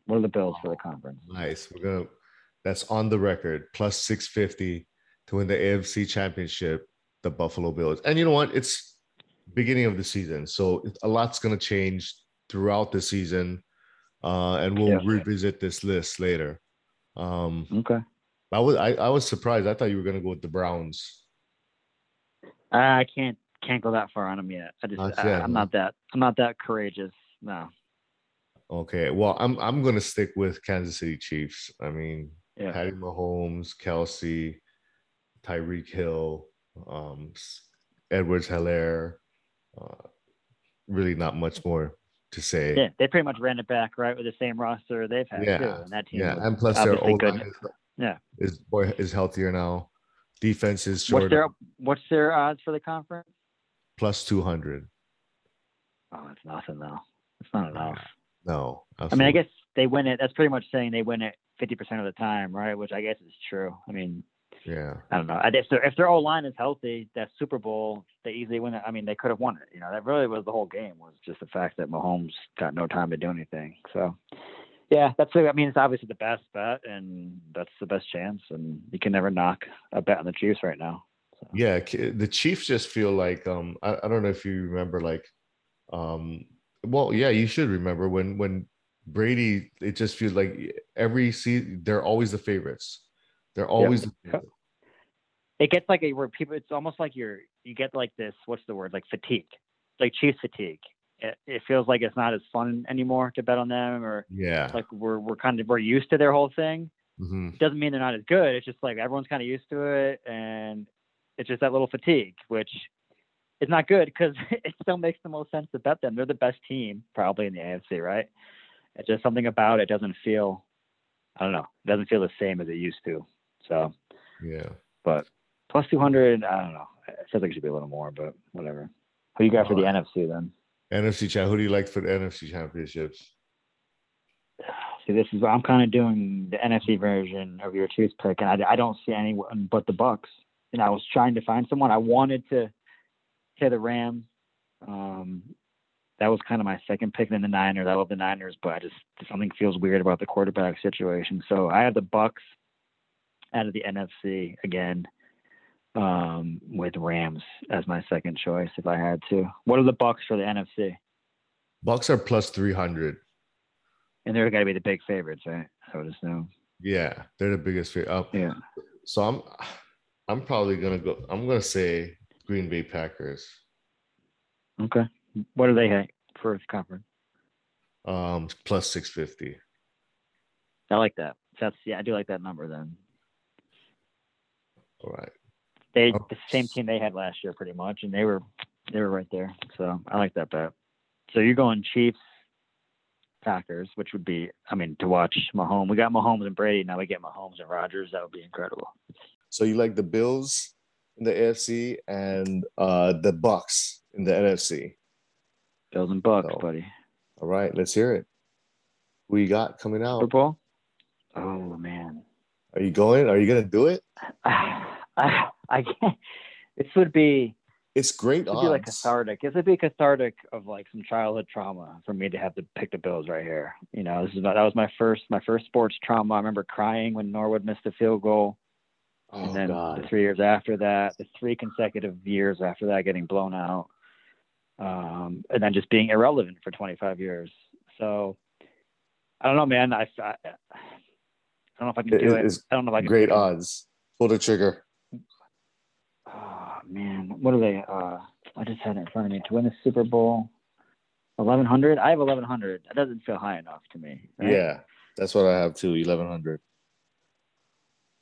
What are the Bills for the conference? Nice. We're gonna that's on the record, plus 650 to win the AFC championship, the Buffalo Bills. And you know what? It's beginning of the season. So a lot's gonna change throughout the season, uh, and we'll Yeah. revisit this list later. Um, Okay. I was I, I was surprised. I thought you were gonna go with the Browns. I can't can't go that far on them yet. I just Not I, yet, I'm not that I'm not that courageous. No. Okay, well, I'm I'm gonna stick with Kansas City Chiefs. I mean, Yeah. Patty Mahomes, Kelce, Tyreek Hill, um, Edwards Helaire. Uh, really, not much more to say. Yeah, they pretty much ran it back right with the same roster they've had too, Yeah, and that team. Yeah, and plus their obviously O good. line is, Yeah. is boy is healthier now. Defense is What's short their What's their odds for the conference? plus two hundred. Oh, it's nothing though. It's not enough. No, I mean, I guess they win it. That's pretty much saying they win it 50% of the time, right? Which I guess is true. I mean, yeah, I don't know. I- If their if their O line is healthy, that Super Bowl they easily win it. I mean, they could have won it. You know, that really was the whole game. Was just the fact that Mahomes got no time to do anything. So, yeah, that's. I mean, it's obviously the best bet, and that's the best chance. And you can never knock a bet on the Chiefs right now. So, yeah. The Chiefs just feel like um I, I don't know if you remember like um well yeah you should remember when when Brady it just feels like every season they're always the favorites. They're always the Yep. it gets like a where people. It's almost like you're you get like this. What's the word? Like fatigue, like Chiefs fatigue. It, it feels like it's not as fun anymore to bet on them, or yeah. like we're we're kind of we're used to their whole thing. Mhm. doesn't mean they're not as good. It's just like everyone's kind of used to it, and it's just that little fatigue, which is not good because <laughs> it still makes the most sense to bet them. They're the best team probably in the AFC, right? It's just something about it doesn't feel, I don't know, it doesn't feel the same as it used to. So, Yeah. but plus 200, I don't know. It feels like it should be a little more, but whatever. Who you got for the. NFC then? NFC champ. Who do you like for the NFC championships? <sighs> See, this is what I'm kind of doing the NFC version of your Chiefs pick, and I, I don't see anyone but the Bucks. And I was trying to find someone. I wanted to hit the Rams. Um, that was kind of my second pick. in the Niners. I love the Niners, but I just something feels weird about the quarterback situation. So I have the Bucks out of the NFC again, um, with Rams as my second choice if I had to. What are the Bucks for the NFC? Bucks are plus three hundred. And they're got to be the big favorites, right? I would assume. Yeah, they're the biggest. fa- Uh, Yeah. so I'm, I'm probably gonna go. I'm gonna say Green Bay Packers. Okay. What do they have for the conference? Um, plus six fifty. I like that. That's yeah, I do like that number then. All right. They Oh. the same team they had last year pretty much, and they were they were right there. So I like that bet. So you're going Chiefs, Packers, which would be I mean to watch Mahomes. We got Mahomes and Brady. Now we get Mahomes and Rodgers. That would be incredible. So you like the Bills in the AFC and uh the Bucks in the NFC. Bills and Bucks, No. buddy. All right, let's hear it. Who you got coming Super out? Bowl. Oh man. Are you going? Are you gonna do it? I <sighs> I can't. This would be It's great It would be like cathartic. It would be cathartic of like some childhood trauma for me to have to pick the Bills right here. You know, this is my, that was my first my first sports trauma. I remember crying when Norwood missed a field goal, Oh and then the three years after that, the three consecutive years after that, getting blown out, um, and then just being irrelevant for 25 years. So I don't know, man. I I, I don't know if I can It do it. is I don't know if I can. Great do it. odds. Pull the trigger. Oh man, what are they? Uh, I just had it in front of me to win the Super Bowl. Eleven hundred. I have eleven hundred. That doesn't feel high enough to me. right? Yeah, that's what I have too. Eleven hundred.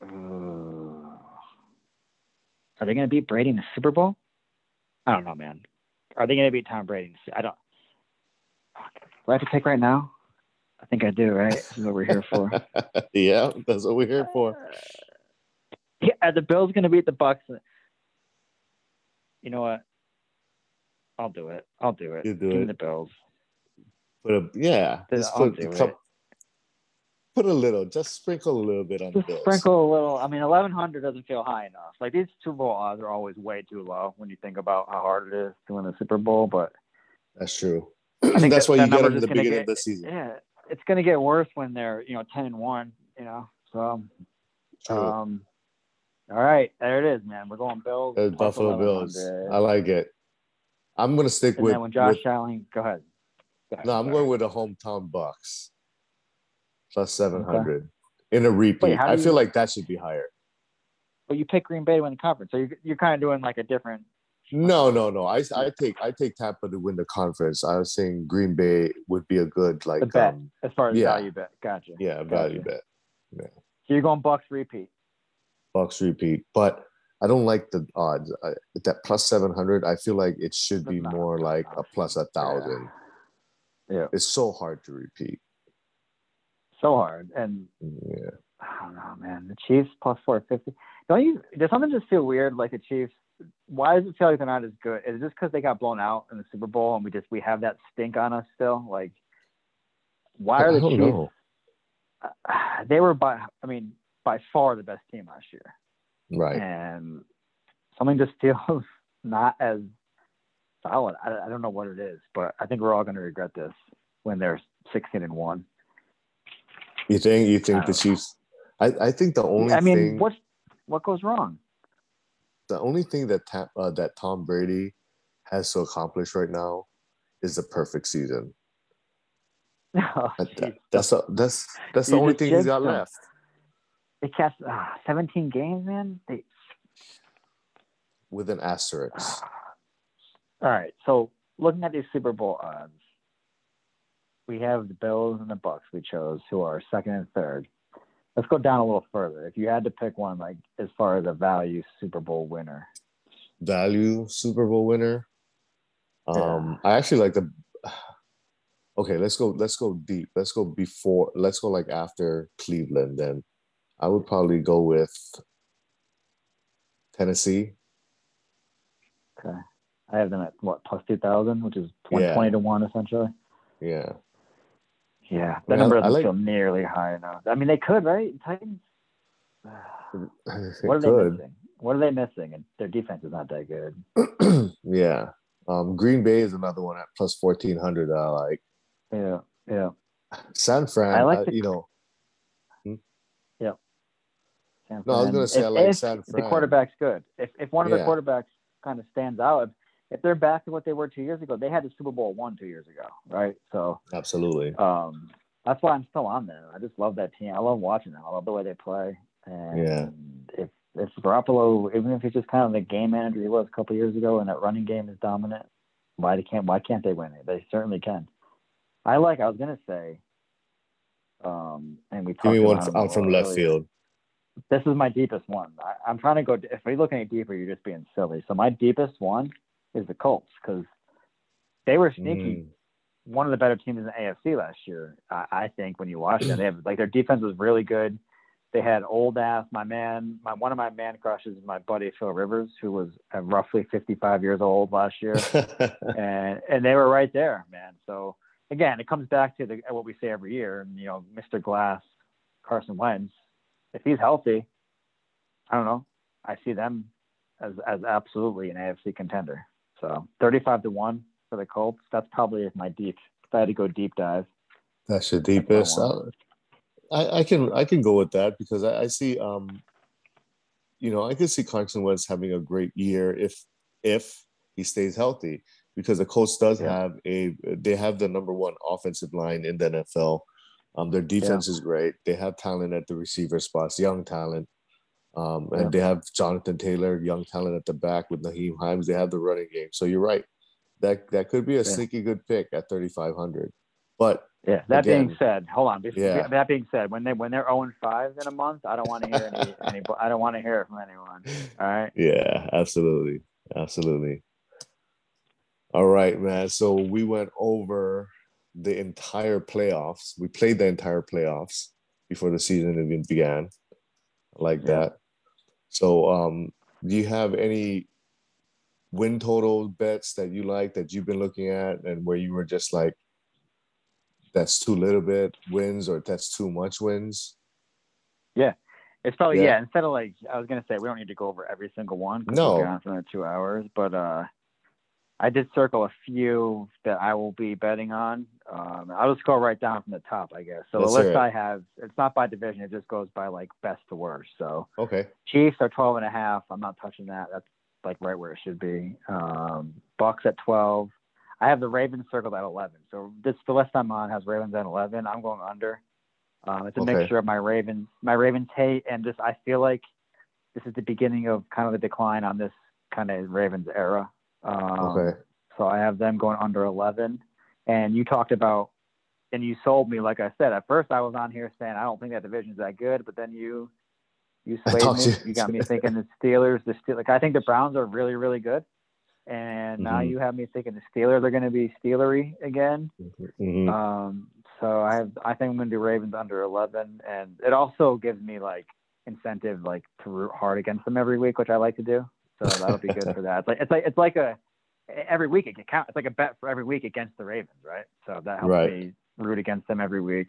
Uh, are they going to beat Brady in the Super Bowl? I don't know, man. Are they going to beat Tom Brady? in the Su- I don't. Do I have to pick right now? I think I do. Right. This is what we're here for. <laughs> yeah, that's what we're here for. Uh, yeah, are the Bills going to beat the Bucks? You know what? I'll do it. I'll do it. You do Give me it. the Bills. But yeah. Just I'll put, do a it. Put a little. Just sprinkle a little bit on the Bills. sprinkle a little. I mean, eleven hundred doesn't feel high enough. Like these Super Bowl odds are always way too low when you think about how hard it is to win a Super Bowl. But That's true. I think <clears throat> That's that- why that you get number's them in the beginning get- of the season. yeah, it's going to get worse when they're you know ten and one. You know, so True. um, all right, there it is, man. We're going Bills. Plus Buffalo Bills. I like it. I'm gonna stick And with, when Josh with Allen, go ahead. No, I'm going with the hometown Bucks plus seven hundred in a repeat. do I you- feel like that should be higher. But you pick Green Bay to win the conference, so you're, you're kind of doing like a different. No, no, no. I, I take I take Tampa to win the conference. I was saying Green Bay would be a good like bet. um, as far as yeah. value bet. Gotcha. yeah value Gotcha. bet So you're going Bucks repeat. Bucks repeat, but I don't like the odds. I, that plus seven hundred. I feel like it should be That's not- more like a plus a thousand. Yeah. It's so hard to repeat. So hard. And Yeah. I don't know, man. The Chiefs plus four fifty. Don't you? Does something just feel weird? Like the Chiefs. Why does it feel like they're not as good? Is it just because they got blown out in the Super Bowl and we just we have that stink on us still? Like, why are the Chiefs? know. Uh, they were by. I mean, by far the best team last year, Right. and something just <laughs> feels not as solid. I, I don't know what it is, but I think we're all going to regret this when they're sixteen and one. You think you think the don't. Chiefs? I, I think the only I mean, thing what what goes wrong? the only thing that Ta- uh, that Tom Brady has to accomplish right now is the perfect season. <laughs> Oh, That- that- that's a, that's that's the only thing he's got left. They cast ah, 17 games, man. They, with an asterisk. <sighs> all right. So looking at these Super Bowl odds, we have the Bills and the Bucks we chose, who are second and third. Let's go down a little further. If you had to pick one, like as far as a value Super Bowl winner, Value Super Bowl winner. Um, I actually like the. Okay, let's go. Let's go deep. Let's go before. Let's go like after Cleveland. Then, I would probably go with Tennessee. okay. I have them at what plus 2,000, which is 20, Yeah. 20 to one essentially. Yeah, Yeah, I that mean, number I doesn't like- feel nearly high enough. I mean, they could, right? Titans. <sighs> What are they could. missing? What are they missing? And their defense is not that good. <clears throat> yeah. Um, Green Bay is another one at plus fourteen hundred. I like Yeah, yeah. San Fran. I like uh, I- you know. Hmm? Hmm? San No, I was gonna say I If- like if San The quarterback's good. If if one of the quarterbacks kind of stands out, if, they're back to what they were two years ago, they had the Super Bowl one two years ago, right? So Absolutely. um, that's why I'm still on them. I just love that team. I love watching them. I love the way they play. And Yeah. if if Garoppolo, even if he's just kind of the game manager he was a couple years ago, and that running game is dominant, why they can't why can't they win it? They certainly can. I like. I was gonna say. Um, and we Give me one about f- him a out from left earlier field. this is my deepest one. I, I'm trying to go. If you're looking at deeper, you're just being silly. So my deepest one is the Colts because they were sneaky. Mm. One of the better teams in the AFC last year, I, I think. When you watch them, they <clears throat> have like their defense was really good. They had old ass my man. My one of my man crushes is my buddy Phil Rivers, who was uh, roughly 55 years old last year <laughs> and and they were right there, man. So again, it comes back to the what we say every year. And you know, Mr. Glass, Carson Wentz, if he's healthy, I don't know. I see them as as absolutely an AFC contender. So thirty-five to one for the Colts. That's probably my deep. If I had to go deep dive, That's your I deepest. I, I can I can go with that because I, I see um you know I could see Carson Wentz having a great year if if he stays healthy because the Colts does Yeah. have a they have the number one offensive line in the NFL. Um, their defense is great. They have talent at the receiver spots, young talent. Um, and Yeah. they have Jonathan Taylor, young talent at the back with Nyheim Hines. They have the running game. So you're right. That that could be a Yeah. sneaky good pick at 3,500. But yeah. That being said, hold on. Yeah. That being said, when they when they're zero and five in a month, I don't want to hear any, <laughs> any I don't want to hear it from anyone. All right. Yeah, absolutely. Absolutely. All right, man. So we went over the entire playoffs. We played the entire playoffs before the season even began. Like Yeah. that. So um do you have any win total bets that you like that you've been looking at and where you were just like that's too little bit wins or that's too much wins? Yeah. It's probably Yeah. yeah. Instead of like, I was gonna say we don't need to go over every single one. No. we'll be on for another two hours. But uh, I did circle a few that I will be betting on. Um, I'll just go right down from the top, I guess. So Let's the list. I have, it's not by division. It just goes by like best to worst. So Okay. Chiefs are 12 and a half. I'm not touching that. That's like right where it should be. Um, Bucks at 12. I have the Ravens circled at 11. So this the list I'm on has Ravens at 11. I'm going under. Um, it's a Okay. mixture of my Ravens, my Ravens hate, and just I feel like this is the beginning of kind of the decline on this kind of Ravens era. Um, Okay. So I have them going under 11. And you talked about, and you sold me, like I said, at first I was on here saying I don't think that division's that good, but then you, you swayed me. you- You got <laughs> me thinking the Steelers, the Steel, like I think the Browns are really, really good. And now Mhm. you have me thinking the Steelers are going to be Steelery again. Mhm. Um, so I have, I think I'm going to do Ravens under 11, and it also gives me like incentive, like to root hard against them every week, which I like to do. So that'll be good for that. It's like it's like it's like a every week it can count. It's like a bet for every week against the Ravens, right? So that helps Right. me root against them every week.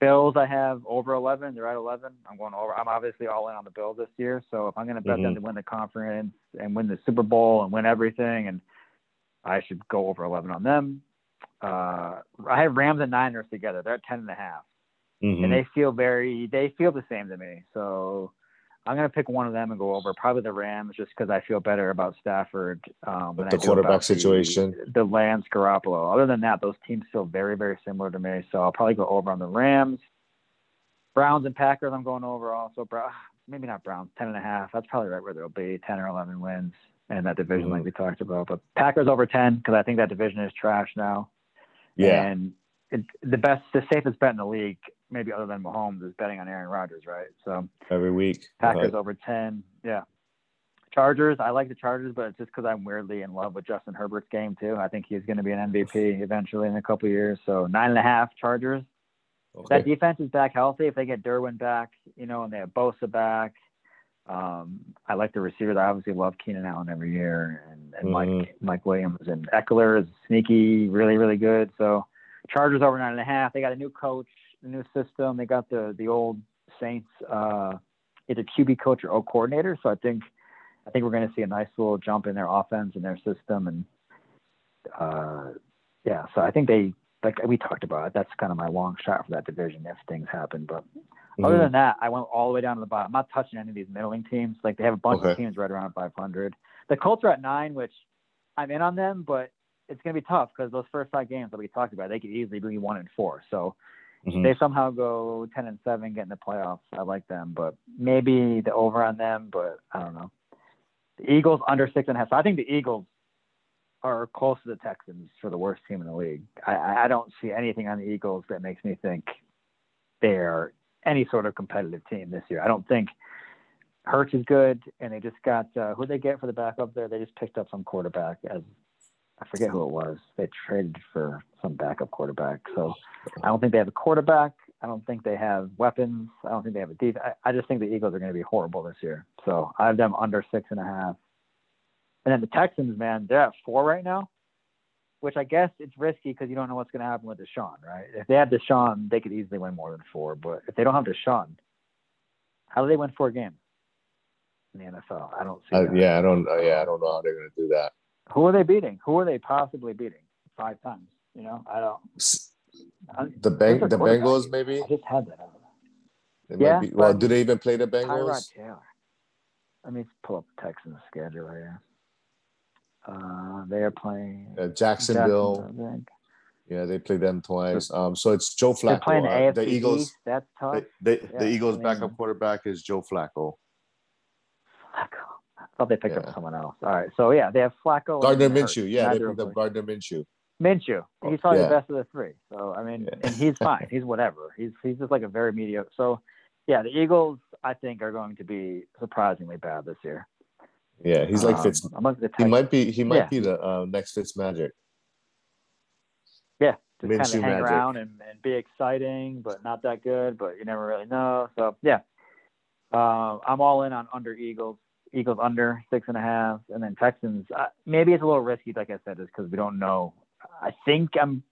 Bills, I have over 11. They're at 11. I'm going over. I'm obviously all in on the Bills this year. So if I'm going to bet them Mhm. to win the conference and win the Super Bowl and win everything, and I should go over 11 on them. Uh, I have Rams and Niners together. They're at 10 and a half, Mhm. and they feel very. They feel the same to me. So I'm going to pick one of them and go over. Probably the Rams, just because I feel better about Stafford. Um, the I quarterback about the- situation. The, Lance Garoppolo. Other than that, those teams feel very, very similar to me. So I'll probably go over on the Rams. Browns and Packers, I'm going over also. Bro, <sighs> maybe not Browns, 10 and a half. That's probably right where they'll be, 10 or 11 wins in that division, like Mhm. we talked about. But Packers over 10 because I think that division is trash now. Yeah. And it, the best, the safest bet in the league, maybe other than Mahomes, is betting on Aaron Rodgers, right? So Every week. Packers over 10. Yeah. Chargers, I like the Chargers, but it's just because I'm weirdly in love with Justin Herbert's game, too. I think he's going to be an MVP eventually in a couple of years. So nine and a half Chargers. If that defense is back healthy, if they get Derwin back, you know, and they have Bosa back, um, I like the receivers. I obviously love Keenan Allen every year, and, and Mike Mhm. Mike Williams and Ekeler is sneaky, really really good. So Chargers over nine and a half. They got a new coach, a new system. They got the the old Saints uh, either QB coach or O coordinator. So I think I think we're going to see a nice little jump in their offense and their system, and uh, yeah. So I think they like we talked about it. That's kind of my long shot for that division if things happen. But other Mhm. than that, I went all the way down to the bottom. I'm not touching any of these middling teams. Like they have a bunch Okay. of teams right around 500. The Colts are at nine, which I'm in on them, but it's going to be tough because those first five games that we talked about, they could easily be one and four. So Mhm. they somehow go 10 and seven, get in the playoffs, I like them. But maybe the over on them, but I don't know. The Eagles under six and a half. So I think the Eagles are close to the Texans for the worst team in the league. I- I, don't see anything on the Eagles that makes me think they're any sort of competitive team this year. I don't think Hurts is good, and they just got uh, who they get for the backup there. They just picked up some quarterback as I forget who it was. They traded for some backup quarterback. So I don't think they have a quarterback. I don't think they have weapons. I don't think they have a defense. I, I just think the Eagles are going to be horrible this year. So I have them under six and a half. And then the Texans, man, they're at four right now, which I guess it's risky because you don't know what's going to happen with Deshaun, right? If they had Deshaun, they could easily win more than four. But if they don't have Deshaun, how do they win four games in the NFL? I don't see. Yeah, I don't. Uh, yeah, I don't know how they're gonna do that. Who are they beating? Who are they possibly beating five times? You know, I don't. I, The bang, the? Bengals, maybe. I just had that. Yeah, be, well, do they even play the Bengals? Tyrod? Taylor. Let me pull up the Texans schedule right here. Uh, they are playing Uh, Jacksonville. Jacksonville, Yeah, they play them twice. Um, so it's Joe Flacco. They're playing the uh, AFC the Eagles. East. That's tough. They, they, Yeah, the Eagles' I mean- backup quarterback is Joe. Flacco. Thought they picked Yeah. up someone else. All right, so yeah, they have Flacco. Gardner. Minshew. Yeah, they picked up Gardner Minshew. Minshew. Oh, He's probably yeah. the best of the three. So I mean, Yeah. and he's fine. He's whatever. He's he's just like a very mediocre. So yeah, the Eagles I think are going to be surprisingly bad this year. Yeah, he's like Um, Fitz. among the He might be. He might Yeah. be the uh, next Fitz Magic. yeah, just kind Minshew of hang magic. around and, and be exciting, but not that good. But you never really know. So yeah, uh, I'm all in on under Eagles. Eagles under six and a half, and then Texans. Uh, maybe it's a little risky, like I said, just because we don't know. I think I'm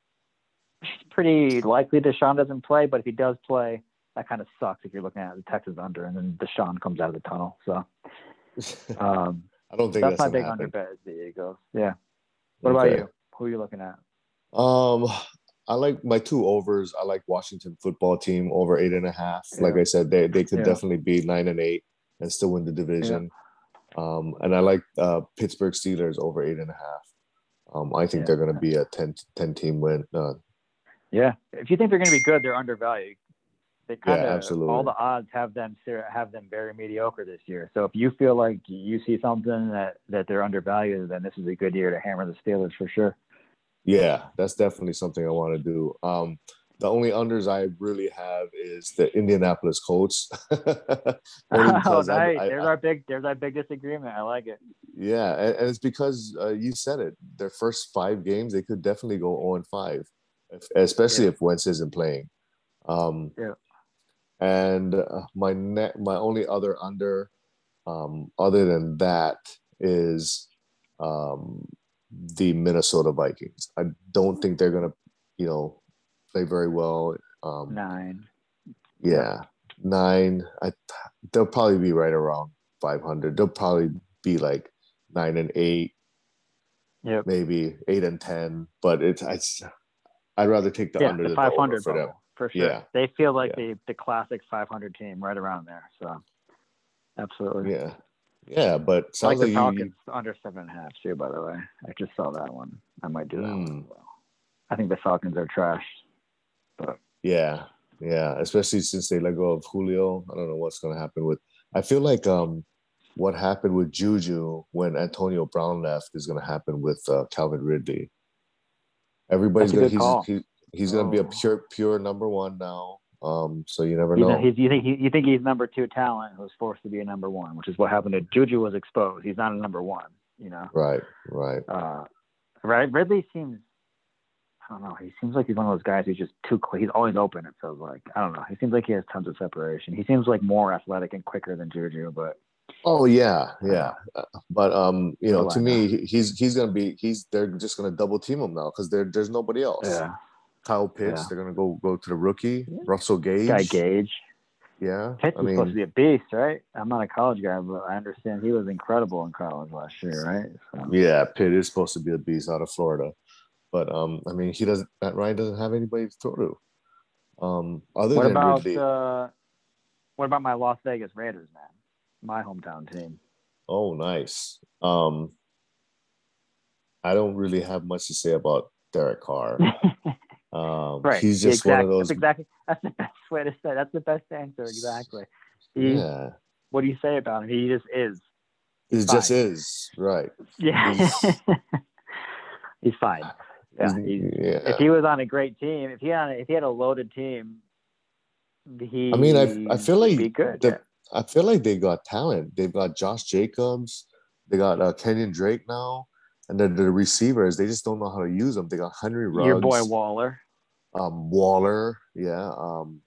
pretty likely Deshaun doesn't play, but if he does play, that kind of sucks if you're looking at the Texans under, and then Deshaun comes out of the tunnel. So <laughs> um, I don't think that's that's, my big happen. under bet is the Eagles. Yeah. What about you? Who are you looking at? Um, I like my two overs. I like Washington football team over eight and a half. Like I said, they they could Yeah. definitely be nine and eight and still win the division. Um, and I like uh, Pittsburgh Steelers over eight and a half. Um, I think Yeah. they're going to be a 10, 10 team win. Uh, Yeah, if you think they're going to be good, they're undervalued. They kind of absolutely. all the odds have them have them very mediocre this year. So if you feel like you see something that that they're undervalued, then this is a good year to hammer the Steelers for sure. yeah, that's definitely something I want to do. Um, the only unders I really have is the Indianapolis Colts. <laughs> <laughs> Oh, because I- nice. I- there's our big there's our big disagreement. I like it. Yeah, and, and it's because uh, you said it. Their first five games, they could definitely go 0 and 5, if- especially Yeah. if Wentz isn't playing. Um, Yeah. And uh, my ne- my only other under, um, other than that, is um, the Minnesota Vikings. I don't think they're gonna, you know, play very well. Um, Nine. yeah, nine. I they'll probably be right around 500. They'll probably be like nine and eight, Yep. maybe eight and ten. But it's I, I'd rather take the yeah, under the the over 500 for them. for sure. Yeah. They feel like Yeah. the the classic 500 team right around there. So absolutely. Yeah, yeah. But I like sounds the like, Falcons you. under seven and a half too. By the way, I just saw that one. I might do that one. Mm. As well. I think the Falcons are trash. Yeah, yeah. Especially since they let go of Julio. I don't know what's going to happen with. I feel like um, what happened with Juju when Antonio Brown left is going to happen with uh, Calvin Ridley. Everybody's gonna good he's, he, he's gonna be a Oh. pure pure number one now. Um, so you never know, he's, you think he, you think he's number two talent who's forced to be a number one, which is what happened to Juju was exposed. He's not a number one. You know. right, right. Uh, right. Ridley seems. I don't know. He seems like he's one of those guys who's just too. Quick. He's always open. It feels like. I don't know. He seems like he has tons of separation. He seems like more athletic and quicker than Juju, but Oh yeah, yeah. Uh, But um, you know, to me, he- he's he's gonna be he's they're just gonna double team him now because there there's nobody else. yeah. Kyle Pitts, Yeah. they're gonna go go to the rookie Yeah. Russell Gage. Guy Gage. Yeah, Pitts I is supposed to be a beast, right? I'm not a college guy, but I understand he was incredible in college last year, right? So, yeah, Pitt is supposed to be a beast out of Florida, but um, I mean, he doesn't. Matt Ryan doesn't have anybody to throw to. Um, other what than about Ridley. uh, what about my Las Vegas Raiders, man? My hometown team. Oh, nice. Um, I don't really have much to say about Derek Carr. <laughs> Um, right. he's just exactly. one of those. That's exactly. That's the best way to say. That's the best answer. Exactly. He, Yeah, What do you say about him? He just is. He just is right. Yeah. He's- <laughs> He's fine. Yeah. Yeah. if he was on a great team, if he had if he had a loaded team, he. I mean, I- I feel like be good. the- I feel like they got talent. They've got Josh Jacobs. They got uh, Kenyan Drake now, and then the receivers. They just don't know how to use them. They got Henry. Ruggs, Your boy Waller. um, Waller. Yeah. Um,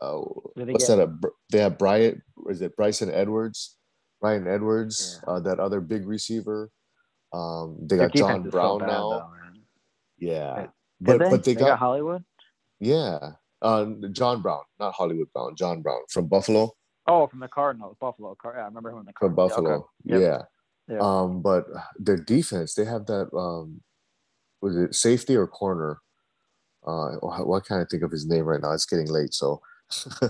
uh, they what's get- that? Uh, they have Bryant. Is it Bryson Edwards? Ryan Edwards, Yeah. uh, that other big receiver. Um, they got John is so Brown bad, now. though, man. Yeah, Did but they? but they, got, got, Hollywood. yeah. Uh, John Brown, not Hollywood Brown. John Brown from Buffalo. Oh, from the Cardinals, Buffalo. Car- yeah, I remember him in the from Cardinals. Yeah, Buffalo. okay. Yep. Yeah. Yeah. Um, but their defense, they have that um was it safety or corner? Uh why can't I think of his name right now? It's getting late, so <laughs>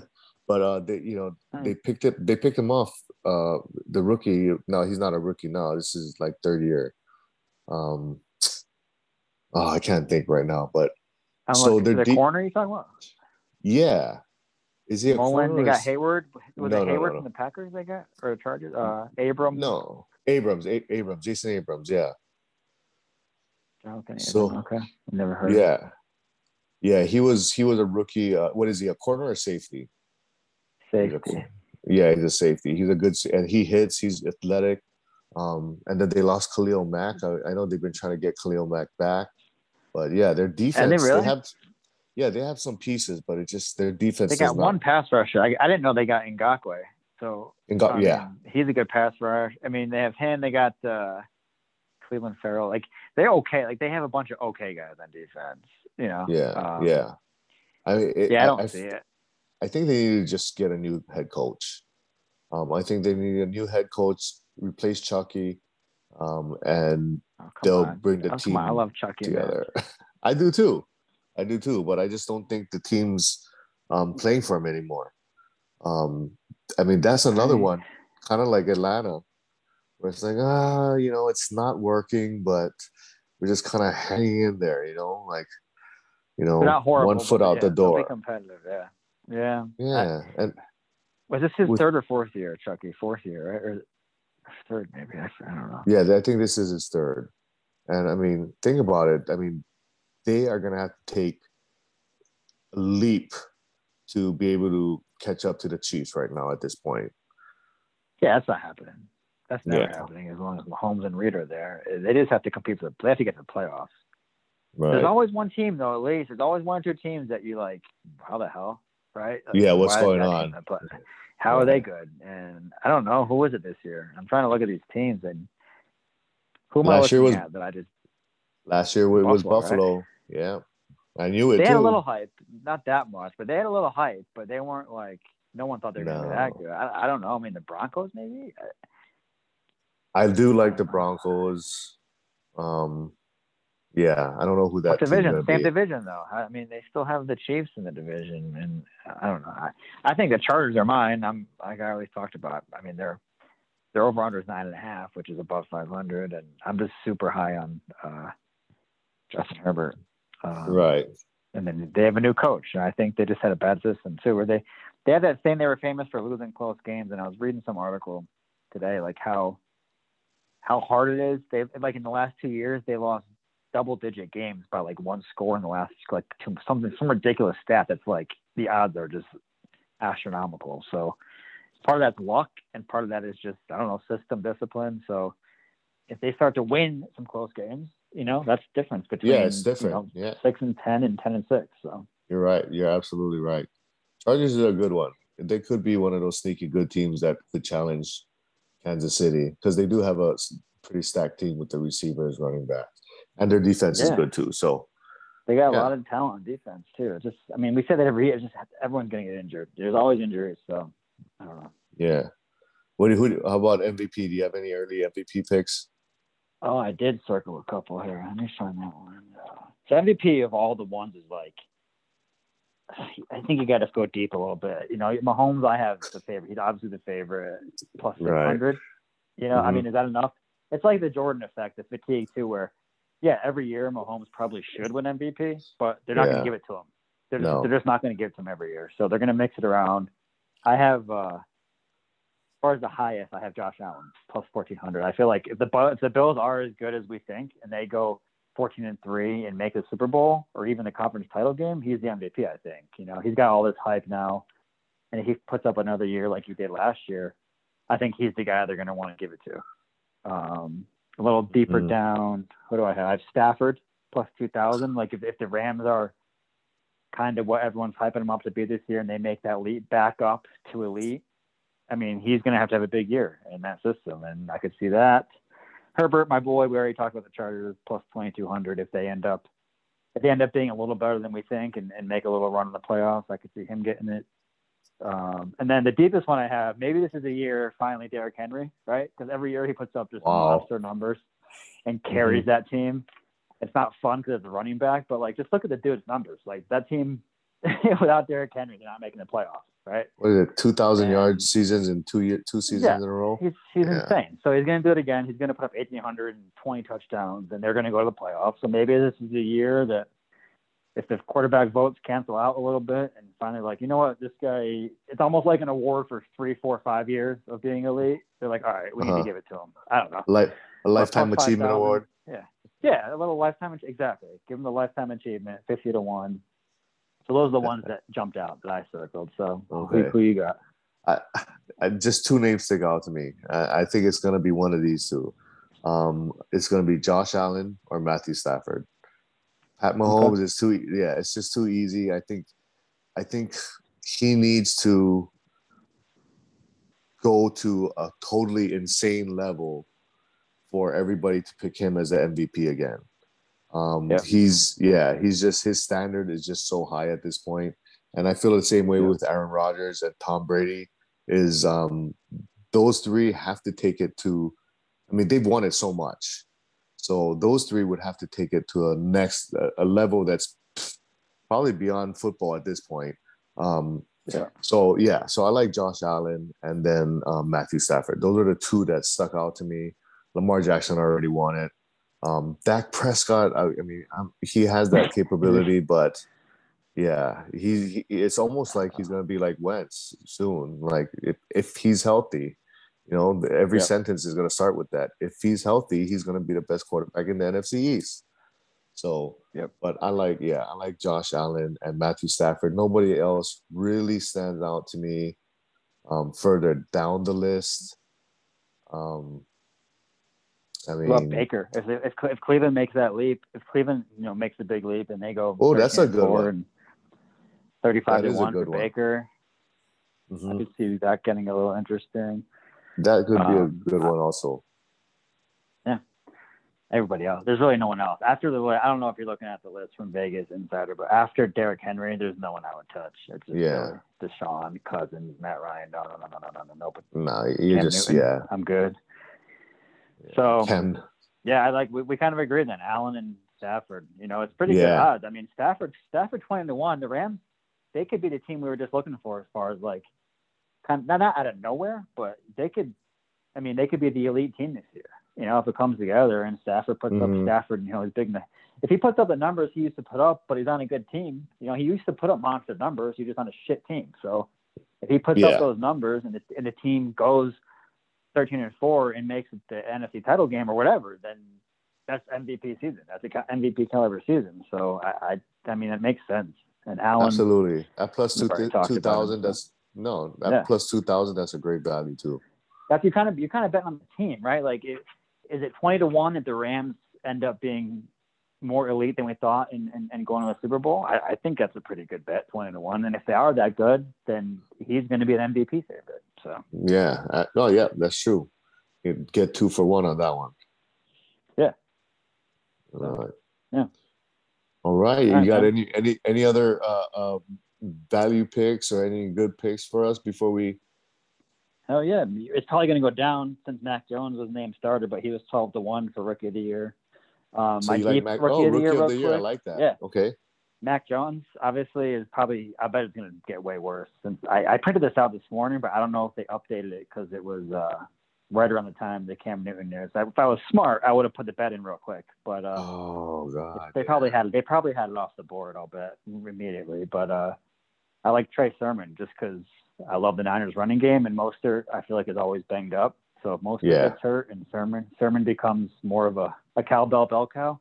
but uh they you know Hmm. they picked it they picked him off uh the rookie no he's not a rookie now this is like third year um oh I can't think right now but I'm So they're the deep- corner you talking about? yeah is he a Mullen, corner they got Hayward. Was No, it no, Hayward no, from the Packers they got or the Chargers? Uh, Abram. no Abrams A- Abrams Jason Abrams yeah Jonathan So- Abram. Okay, never heard. Yeah. Yeah, he was he was a rookie. Uh, what is he? A corner or safety? He's a Safety. Yeah, he's a safety. He's a good and he hits. He's athletic. Um, and then they lost Khalil Mack. I, I know they've been trying to get Khalil Mack back, but yeah, their defense. They, really? have, yeah, they have some pieces, but it just their defense. They got not- one pass rusher. I, I didn't know they got Ngakoue. So I yeah, he's a good pass rusher. I mean, they have him. They got uh, Cleveland Ferrell. Like they're okay. Like they have a bunch of okay guys on defense. You know. yeah, Um, yeah. I mean, it, Yeah, I don't I, see it. I think they need to just get a new head coach. Um, I think they need a new head coach, replace Chucky, um, and Oh, they'll on. bring the Oh, on. I team love Chucky. together. <laughs> I do too. I do too. But I just don't think the team's um, playing for him anymore. Um, I mean, that's another one, kind of like Atlanta, where it's like, ah, you know, it's not working, but we're just kind of hanging in there, you know, like you know, horrible. one foot out yeah, the door. competitive. Yeah. Yeah. Yeah, and Was this his With- third or fourth year, Chucky? Fourth year, right? Or third, maybe. I, don't know. yeah, I think this is his third. And I mean, think about it. I mean, they are gonna have to take a leap to be able to catch up to the Chiefs right now at this point. Yeah, that's not happening. That's never Yeah. happening as long as Mahomes and Reid are there. They just have to compete for the. They have to get to the playoffs. There's always one team though, at least. There's always one or two teams that you like. How the hell, right? Like, Yeah, what's going on? How are they good? And I don't know who was it this year. I'm trying to look at these teams and who am I Last year looking was- at that I just Last year it was Buffalo, right? Yeah. I knew it they too. had a little hype, not that much, but they had a little hype, but they weren't like no one thought they were gonna be that good. I, I don't know. I mean, the Broncos maybe. I do like the Broncos. Um, yeah, I don't know who that What division? Same be. division though. I mean, they still have the Chiefs in the division, and I don't know. I, I think the Chargers are mine. I'm like I always talked about. I mean, they're their over under is nine and a half, which is above 500, and I'm just super high on uh, Justin Herbert. Um, Right. and then they have a new coach, and I think they just had a bad system too, where they they had that thing they were famous for losing close games. And I was reading some article today, like how how hard it is. They like in the last two years they lost double digit games by like one score in the last like two, something some ridiculous stat that's like the odds are just astronomical. So part of that's luck, and part of that is just I don't know system discipline. So if they start to win some close games, you know that's difference between Yeah, it's you know, yeah, six and ten and ten and six. So you're right. You're absolutely right. Chargers are a good one. They could be one of those sneaky good teams that could challenge Kansas City because they do have a pretty stacked team with the receivers, running backs, and their defense is good too. So they got a Yeah. lot of talent on defense too. It's just I mean we say that every year. It's just everyone's gonna get injured. There's always injuries. So I don't know. yeah. What do you, who, how about MVP? Do you have any early MVP picks? Oh, I did circle a couple here. Let me find that one. Uh, so MVP of all the ones is like, I think you got to go deep a little bit. You know, Mahomes, I have the favorite. He's obviously the favorite, plus six Right. hundred. You know, I Mhm. mean, is that enough? It's like the Jordan effect, the fatigue too, where yeah, every year Mahomes probably should win MVP, but they're not going to give it to him. They're just, No. they're just not going to give it to him every year. So they're going to mix it around. I have, uh, as far as the highest, I have Josh Allen plus fourteen hundred. I feel like if the if the Bills are as good as we think, and they go fourteen and three and make the Super Bowl or even the conference title game, he's the MVP. I think. You know, he's got all this hype now, and if he puts up another year like he did last year, I think he's the guy they're going to want to give it to. Um, a little deeper Mm. down, who do I have? I have Stafford plus two thousand. Like if if the Rams are kind of what everyone's hyping them up to be this year, and they make that leap back up to elite, I mean, he's going to have to have a big year in that system, and I could see that. Herbert, my boy, we already talked about the Chargers plus twenty two hundred. If they end up, if they end up being a little better than we think, and, and make a little run in the playoffs, I could see him getting it. Um, and then the deepest one I have, maybe this is a year finally Derrick Henry, right? Because every year he puts up just Wow. monster numbers and carries that team. It's not fun because it's a running back, but like just look at the dude's numbers. Like that team <laughs> without Derrick Henry, they're not making the playoffs, right? What is it? Two thousand yard seasons in two year two seasons Yeah. in a row. He's he's Yeah. insane. So he's going to do it again. He's going to put up 1,820 touchdowns, and they're going to go to the playoffs. So maybe this is a year that if the quarterback votes cancel out a little bit, and finally like, you know what, this guy, it's almost like an award for three, four, five years of being elite. They're like, all right, we need Uh-huh. to give it to him. I don't know. Like a lifetime achievement 5,000. award. Yeah, yeah, a little lifetime. Exactly. Give him the lifetime achievement, 50 to one. So those are the ones that jumped out that I circled. So who, Okay. who you got? I, I just two names stick out to me. I, I think it's gonna be one of these two. Um, it's gonna be Josh Allen or Matthew Stafford. Pat Mahomes is too yeah, it's just too easy. I think I think he needs to go to a totally insane level for everybody to pick him as the MVP again. Um, Yeah. he's yeah, he's just his standard is just so high at this point. And I feel the same way Yeah. with Aaron Rodgers and Tom Brady. Is um, those three have to take it to? I mean, they've won it so much, so those three would have to take it to a next a level that's probably beyond football at this point. Um, Yeah. So yeah, so I like Josh Allen and then um, Matthew Stafford. Those are the two that stuck out to me. Lamar Jackson already won it. Um, Dak Prescott, I, I mean, um, he has that capability, but yeah, he, he it's almost like he's gonna be like Wentz soon. Like if if he's healthy, you know, every yep. sentence is gonna start with that. If he's healthy, he's gonna be the best quarterback in the NFC East. So, yeah. But I like, yeah, I like Josh Allen and Matthew Stafford. Nobody else really stands out to me. Um, further down the list, um, I mean, love Baker. If, if if Cleveland makes that leap, if Cleveland you know makes a big leap and they go, oh, that's a good one. Thirty-five that to one for one. Baker. Mm-hmm. I could see that getting a little interesting. That could be um, a good one, also. Yeah, everybody else. There's really no one else after the. I don't know if you're looking at the list from Vegas Insider, but after Derrick Henry, there's no one I would touch. It's just yeah, Deshaun, Cousins, Matt Ryan. No, no, no, no, no, no, no. Nope. No, you just Newton, yeah. I'm good. So yeah, I like we, we kind of agree then. Allen and Stafford, you know, it's pretty yeah. good odds. I mean, Stafford Stafford twenty to one. The Rams, they could be the team we were just looking for as far as like kind of not, not out of nowhere, but they could. I mean, they could be the elite team this year. You know, if it comes together and Stafford puts mm-hmm. up Stafford, you know, he's big. If he puts up the numbers he used to put up, but he's on a good team, you know, he used to put up monster numbers. He's just on a shit team. So if he puts yeah. up those numbers and the, and the team goes 13 and four and makes it the NFC title game or whatever, then that's MVP season. That's a MVP caliber season. So I, I, I mean, it makes sense. And Allen, absolutely at plus two two thousand. That's no yeah. plus two thousand. That's a great value too. That's you kind of you kind of bet on the team, right? Like, it, is it twenty to one that the Rams end up being more elite than we thought and, and, and going to the Super Bowl, I, I, think that's a pretty good bet, 20 to 1. And if they are that good, then he's going to be an MVP favorite. So, yeah. Uh, no, yeah, that's true. You get two for one on that one. Yeah. All right. Yeah. All right. You got any, any, any other uh, uh, value picks or any good picks for us before we? Hell yeah. It's probably going to go down since Mac Jones was named starter, but he was 12 to 1 for rookie of the year. Um, so my you like Mac, rookie, oh, of the, year, of the year, I like that. Yeah. Okay. Mac Jones obviously is probably. I bet it's going to get way worse. Since I, I printed this out this morning, but I don't know if they updated it because it was uh, right around the time the Cam Newton news. If I was smart, I would have put the bet in real quick. But uh, oh god, they yeah. probably had they probably had it off the board. I'll bet immediately. But uh, I like Trey Sermon just because I love the Niners running game, and Mostert I feel like is always banged up. So if Mostert yeah. gets hurt and Sermon Sermon becomes more of a a cowbell bell cow.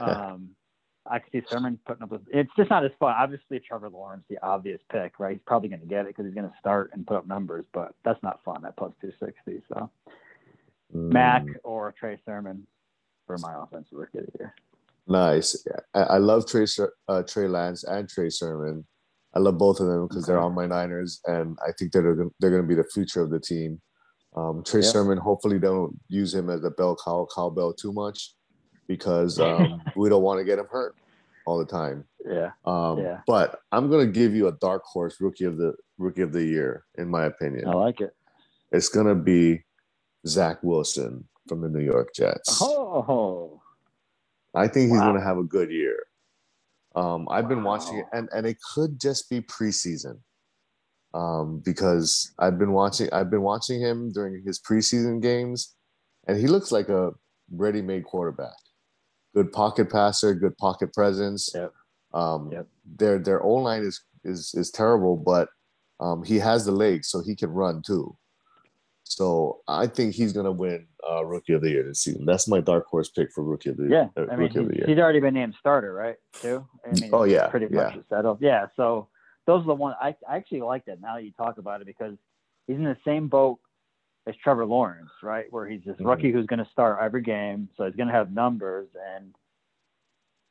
um, <laughs> I could see Sermon putting up with. It's just not as fun. Obviously, Trevor Lawrence, the obvious pick, right? He's probably going to get it because he's going to start and put up numbers, but that's not fun at plus two sixty. So, mm. Mac or Trey Sermon for my offensive rookie of the year. Nice. I, I love Trey uh, Trey Lance and Trey Sermon. I love both of them because okay. they're on my Niners, and I think they're they're going to be the future of the team. Um, Trey yep. Sermon, hopefully, don't use him as a bell cow cowbell too much because um, we don't want to get him hurt all the time. Yeah. Um, yeah. But I'm gonna give you a dark horse rookie of the rookie of the year, in my opinion. I like it. It's gonna be Zach Wilson from the New York Jets. Oh. I think he's wow. gonna have a good year. Um, I've wow. been watching it, and and it could just be preseason um, because I've been watching I've been watching him during his preseason games, and he looks like a ready-made quarterback. Good pocket passer, good pocket presence. Yep. Um, yep. Their their O line is is is terrible, but um, he has the legs, so he can run too. So I think he's gonna win uh, Rookie of the Year this season. That's my dark horse pick for Rookie of the Year. Yeah, uh, I mean, he's, he's, already been named starter, right? Too. I mean, oh yeah, pretty yeah. much settled. Yeah. So those are the ones I, I actually like that now that you talk about it because he's in the same boat as Trevor Lawrence, right? Where he's this mm-hmm. rookie who's going to start every game, so he's going to have numbers. And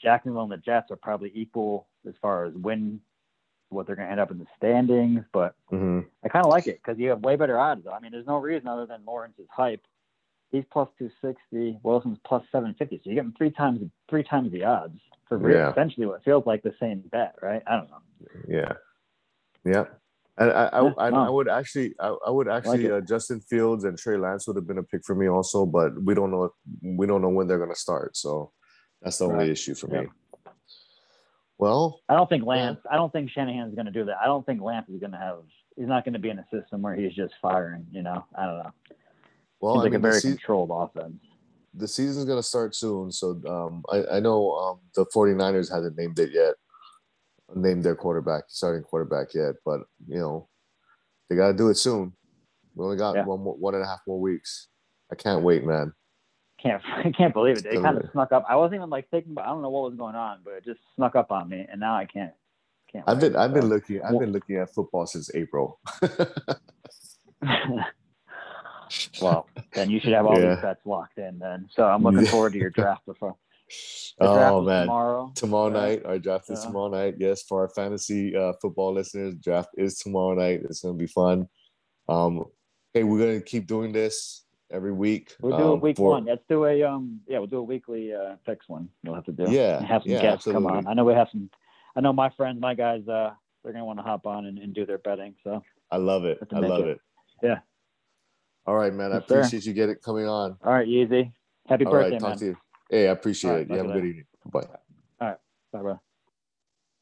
Jacksonville and the Jets are probably equal as far as win what they're going to end up in the standings. But mm-hmm. I kind of like it because you have way better odds. I mean, there's no reason other than Lawrence's hype. He's plus 260. Wilson's plus 750. So you get three times three times the odds for yeah. essentially what feels like the same bet, right? I don't know. Yeah. Yeah. And I, I, I, I, would actually, I, I would actually, like uh, Justin Fields and Trey Lance would have been a pick for me also, but we don't know, we don't know when they're going to start. So that's the right. only issue for me. Well, I don't think Lance, I don't think Shanahan's going to do that. I don't think Lance is going to have, he's not going to be in a system where he's just firing, you know, I don't know. Well, Seems like mean, a very controlled offense. the season's gonna start soon. So um, I, I know um, the 49ers haven't named it yet, named their quarterback, starting quarterback yet, but you know, they gotta do it soon. We only got Yeah. one more, one and a half more weeks. I can't wait, man. Can't <laughs> I can't believe it. It kind of snuck up. I wasn't even like thinking. I don't know what was going on, but it just snuck up on me, and now I can't. Can't. I've been I've been looking I've been looking at football since April. <laughs> well, then you should have all Yeah. these bets locked in. Then, so I'm looking forward to your draft before. <laughs> The oh man. tomorrow. Tomorrow Yeah. night, our draft is Yeah. tomorrow night. Yes, for our fantasy uh, football listeners, draft is tomorrow night. It's gonna be fun. Um, hey, we're gonna keep doing this every week. We'll do a um, week for- one. Let's do a um. Yeah, we'll do a weekly uh picks one. We'll have to do. Yeah, And have some yeah, guests come on. I know we have some. I know my friends, my guys. Uh, they're gonna want to hop on and, and do their betting. So I love it. I love it. it. Yeah. All right, man. I Yes, sir. appreciate you getting it coming on. all right, Yeezy. Happy All birthday, right, talk man. to you. Hey, I appreciate right, it. You have a good evening. Bye. All right. Bye, bro.